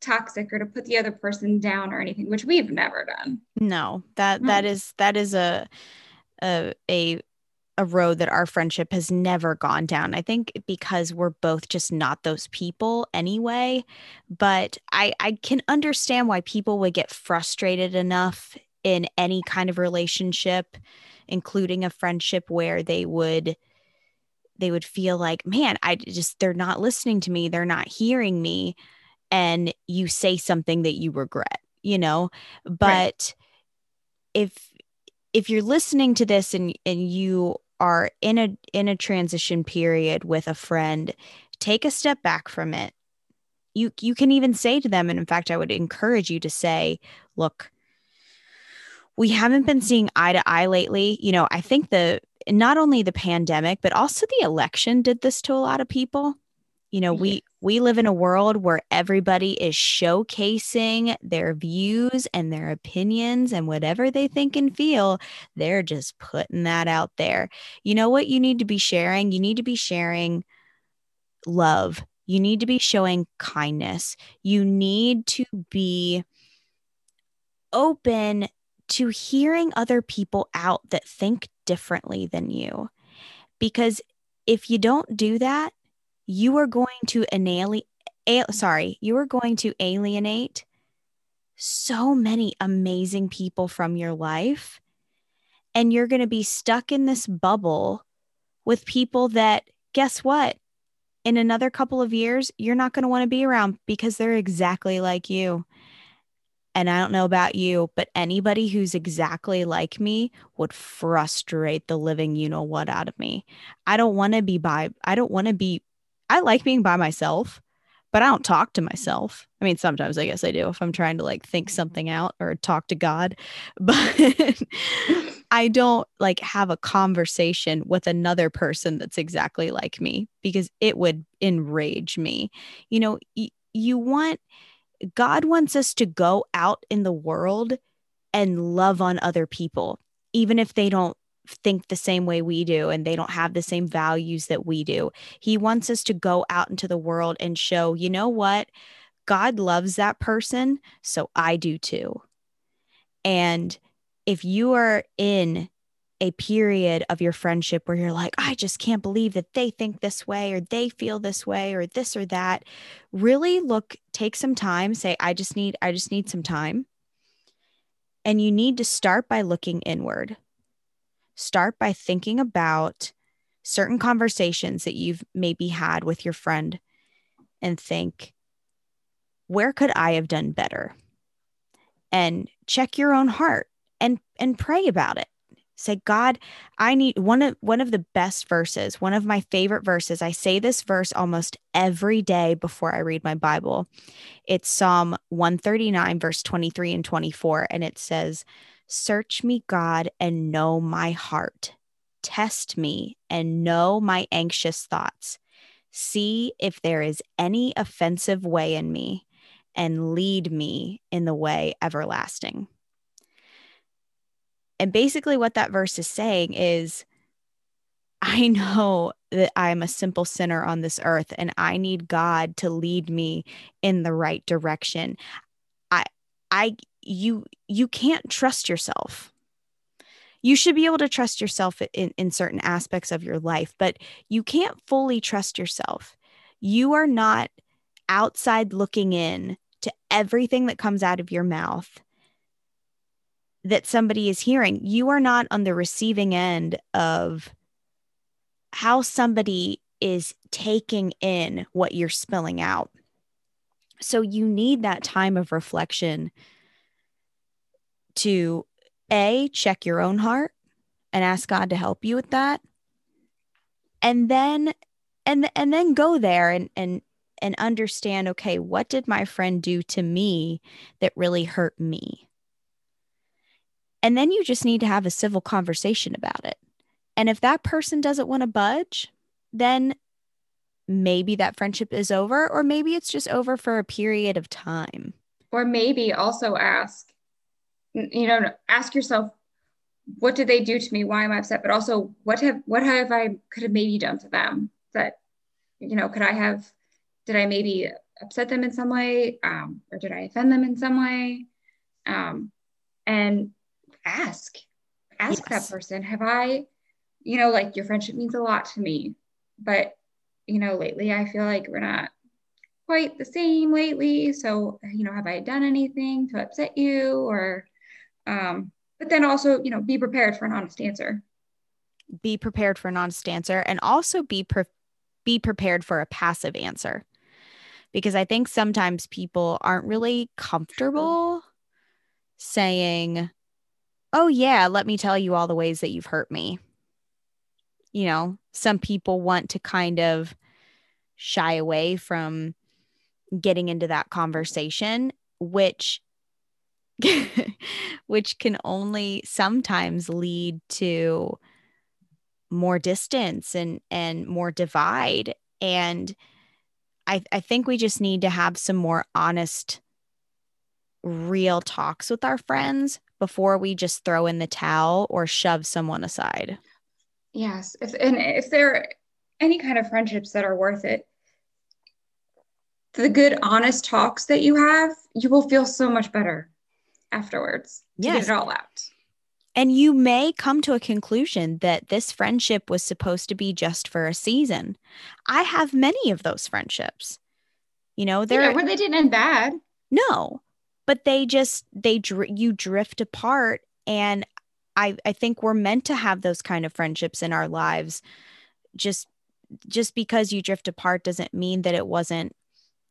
toxic or to put the other person down or anything which we've never done no that that is that is a a a a road that our friendship has never gone down. I think because we're both just not those people anyway. But I, I can understand why people would get frustrated enough in any kind of relationship including a friendship where they would they would feel like man i just they're not listening to me. They're not hearing me. And you say something that you regret you know? But right. if if you're listening to this and and you are in a in a transition period with a friend take a step back from it. You you can even say to them and in fact i would encourage you to say look we haven't been seeing eye to eye lately. You know, I think the not only the pandemic, but also the election did this to a lot of people. You know, we we live in a world where everybody is showcasing their views and their opinions and whatever they think and feel, they're just putting that out there. You know what you need to be sharing? You need to be sharing love. You need to be showing kindness. You need to be open to hearing other people out that think differently than you. Because if you don't do that, you are going to annihilate, sorry, you are going to alienate so many amazing people from your life. And you're going to be stuck in this bubble with people that, guess what? In another couple of years, you're not going to want to be around because they're exactly like you. And I don't know about you, but anybody who's exactly like me would frustrate the living you know what out of me. I don't want to be by, I don't want to be, I like being by myself, but I don't talk to myself. I mean, sometimes I guess I do if I'm trying to like think something out or talk to God, *laughs* but *laughs* I don't like have a conversation with another person that's exactly like me because it would enrage me. You know, y- you want God wants us to go out in the world and love on other people, even if they don't think the same way we do and they don't have the same values that we do. He wants us to go out into the world and show, you know what? God loves that person, so I do too. And if you are in a period of your friendship where you're like, I just can't believe that they think this way or they feel this way or this or that, really look, take some time, say, I just need, I just need some time. And you need to start by looking inward start by thinking about certain conversations that you've maybe had with your friend and think, where could I have done better? And check your own heart and and pray about it. Say, God, I need one of one of the best verses, one of my favorite verses. I say this verse almost every day before I read my Bible. It's Psalm 139, verse 23 and 24. And it says, Search me, God, and know my heart. Test me and know my anxious thoughts. See if there is any offensive way in me, and lead me in the way everlasting. And basically, what that verse is saying is I *laughs* know that I'm a simple sinner on this earth and I need God to lead me in the right direction. I I you you can't trust yourself you should be able to trust yourself in, in certain aspects of your life but you can't fully trust yourself you are not outside looking in to everything that comes out of your mouth that somebody is hearing you are not on the receiving end of how somebody is taking in what you're spilling out so you need that time of reflection to A, check your own heart and ask God to help you with that. And then and and then go there and and and understand okay, what did my friend do to me that really hurt me? And then you just need to have a civil conversation about it. And if that person doesn't want to budge, then maybe that friendship is over, or maybe it's just over for a period of time. Or maybe also ask, you know ask yourself what did they do to me why am i upset but also what have what have i could have maybe done to them that you know could i have did i maybe upset them in some way um, or did i offend them in some way um, and ask ask yes. that person have i you know like your friendship means a lot to me but you know lately i feel like we're not quite the same lately so you know have i done anything to upset you or um, but then also, you know, be prepared for an honest answer. Be prepared for an honest answer and also be pre- be prepared for a passive answer. Because I think sometimes people aren't really comfortable saying, "Oh yeah, let me tell you all the ways that you've hurt me." You know, some people want to kind of shy away from getting into that conversation, which *laughs* which can only sometimes lead to more distance and and more divide and I, I think we just need to have some more honest real talks with our friends before we just throw in the towel or shove someone aside yes if and if there are any kind of friendships that are worth it the good honest talks that you have you will feel so much better afterwards yes. get it all out. And you may come to a conclusion that this friendship was supposed to be just for a season. I have many of those friendships. You know, they're yeah, where they didn't end bad. No, but they just they you drift apart, and I I think we're meant to have those kind of friendships in our lives. Just just because you drift apart doesn't mean that it wasn't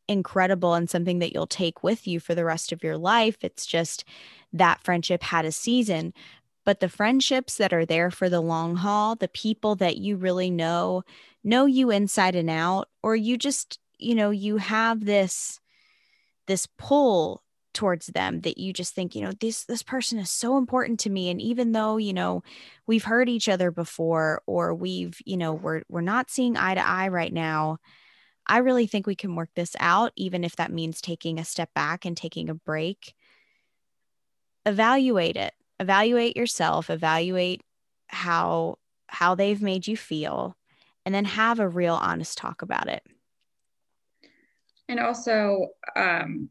incredible and something that you'll take with you for the rest of your life. It's just that friendship had a season. But the friendships that are there for the long haul, the people that you really know, know you inside and out, or you just you know you have this this pull towards them that you just think you know this this person is so important to me. And even though you know we've heard each other before or we've you know we're we're not seeing eye to eye right now i really think we can work this out even if that means taking a step back and taking a break. Evaluate it. Evaluate yourself. Evaluate how how they've made you feel and then have a real honest talk about it. And also um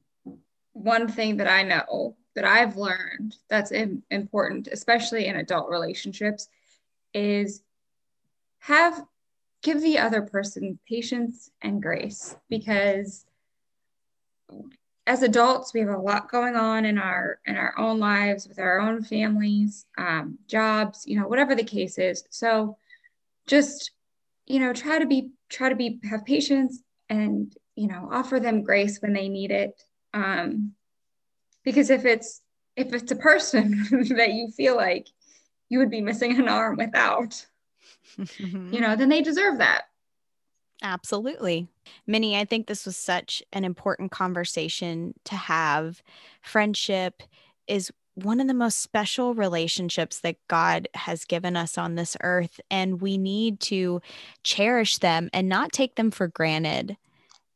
one thing that I know that I've learned that's important, especially in adult relationships, is have give the other person patience and grace because as adults we have a lot going on in our in our own lives with our own families um, jobs you know whatever the case is. So just you know try to be try to be have patience and you know offer them grace when they need it um, because if it's if it's a person *laughs* that you feel like you would be missing an arm without *laughs* you know then they deserve that Absolutely. Minnie, I think this was such an important conversation to have. Friendship is one of the most special relationships that God has given us on this earth, and we need to cherish them and not take them for granted.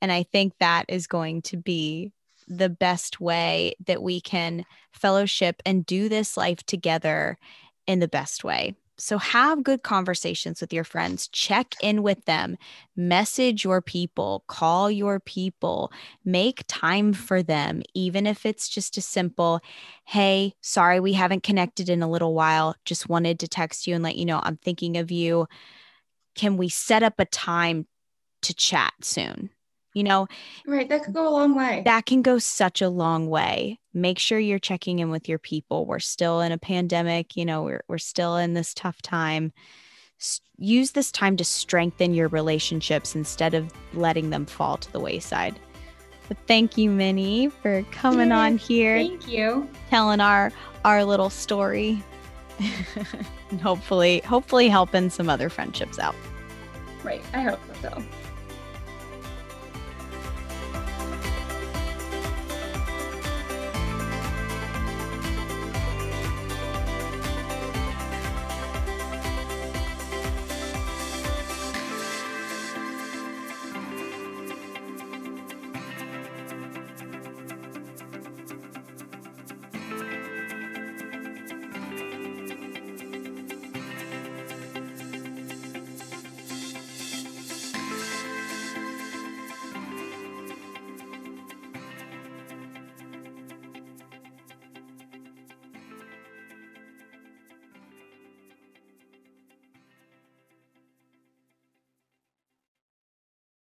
And I think that is going to be the best way that we can fellowship and do this life together in the best way. So, have good conversations with your friends, check in with them, message your people, call your people, make time for them, even if it's just a simple, hey, sorry, we haven't connected in a little while. Just wanted to text you and let you know I'm thinking of you. Can we set up a time to chat soon? You know right that could go a long way. that can go such a long way. Make sure you're checking in with your people. We're still in a pandemic you know we're, we're still in this tough time. S- use this time to strengthen your relationships instead of letting them fall to the wayside. But thank you minnie for coming yeah, on here thank you. telling our our little story. *laughs* And hopefully hopefully helping some other friendships out. Right i hope so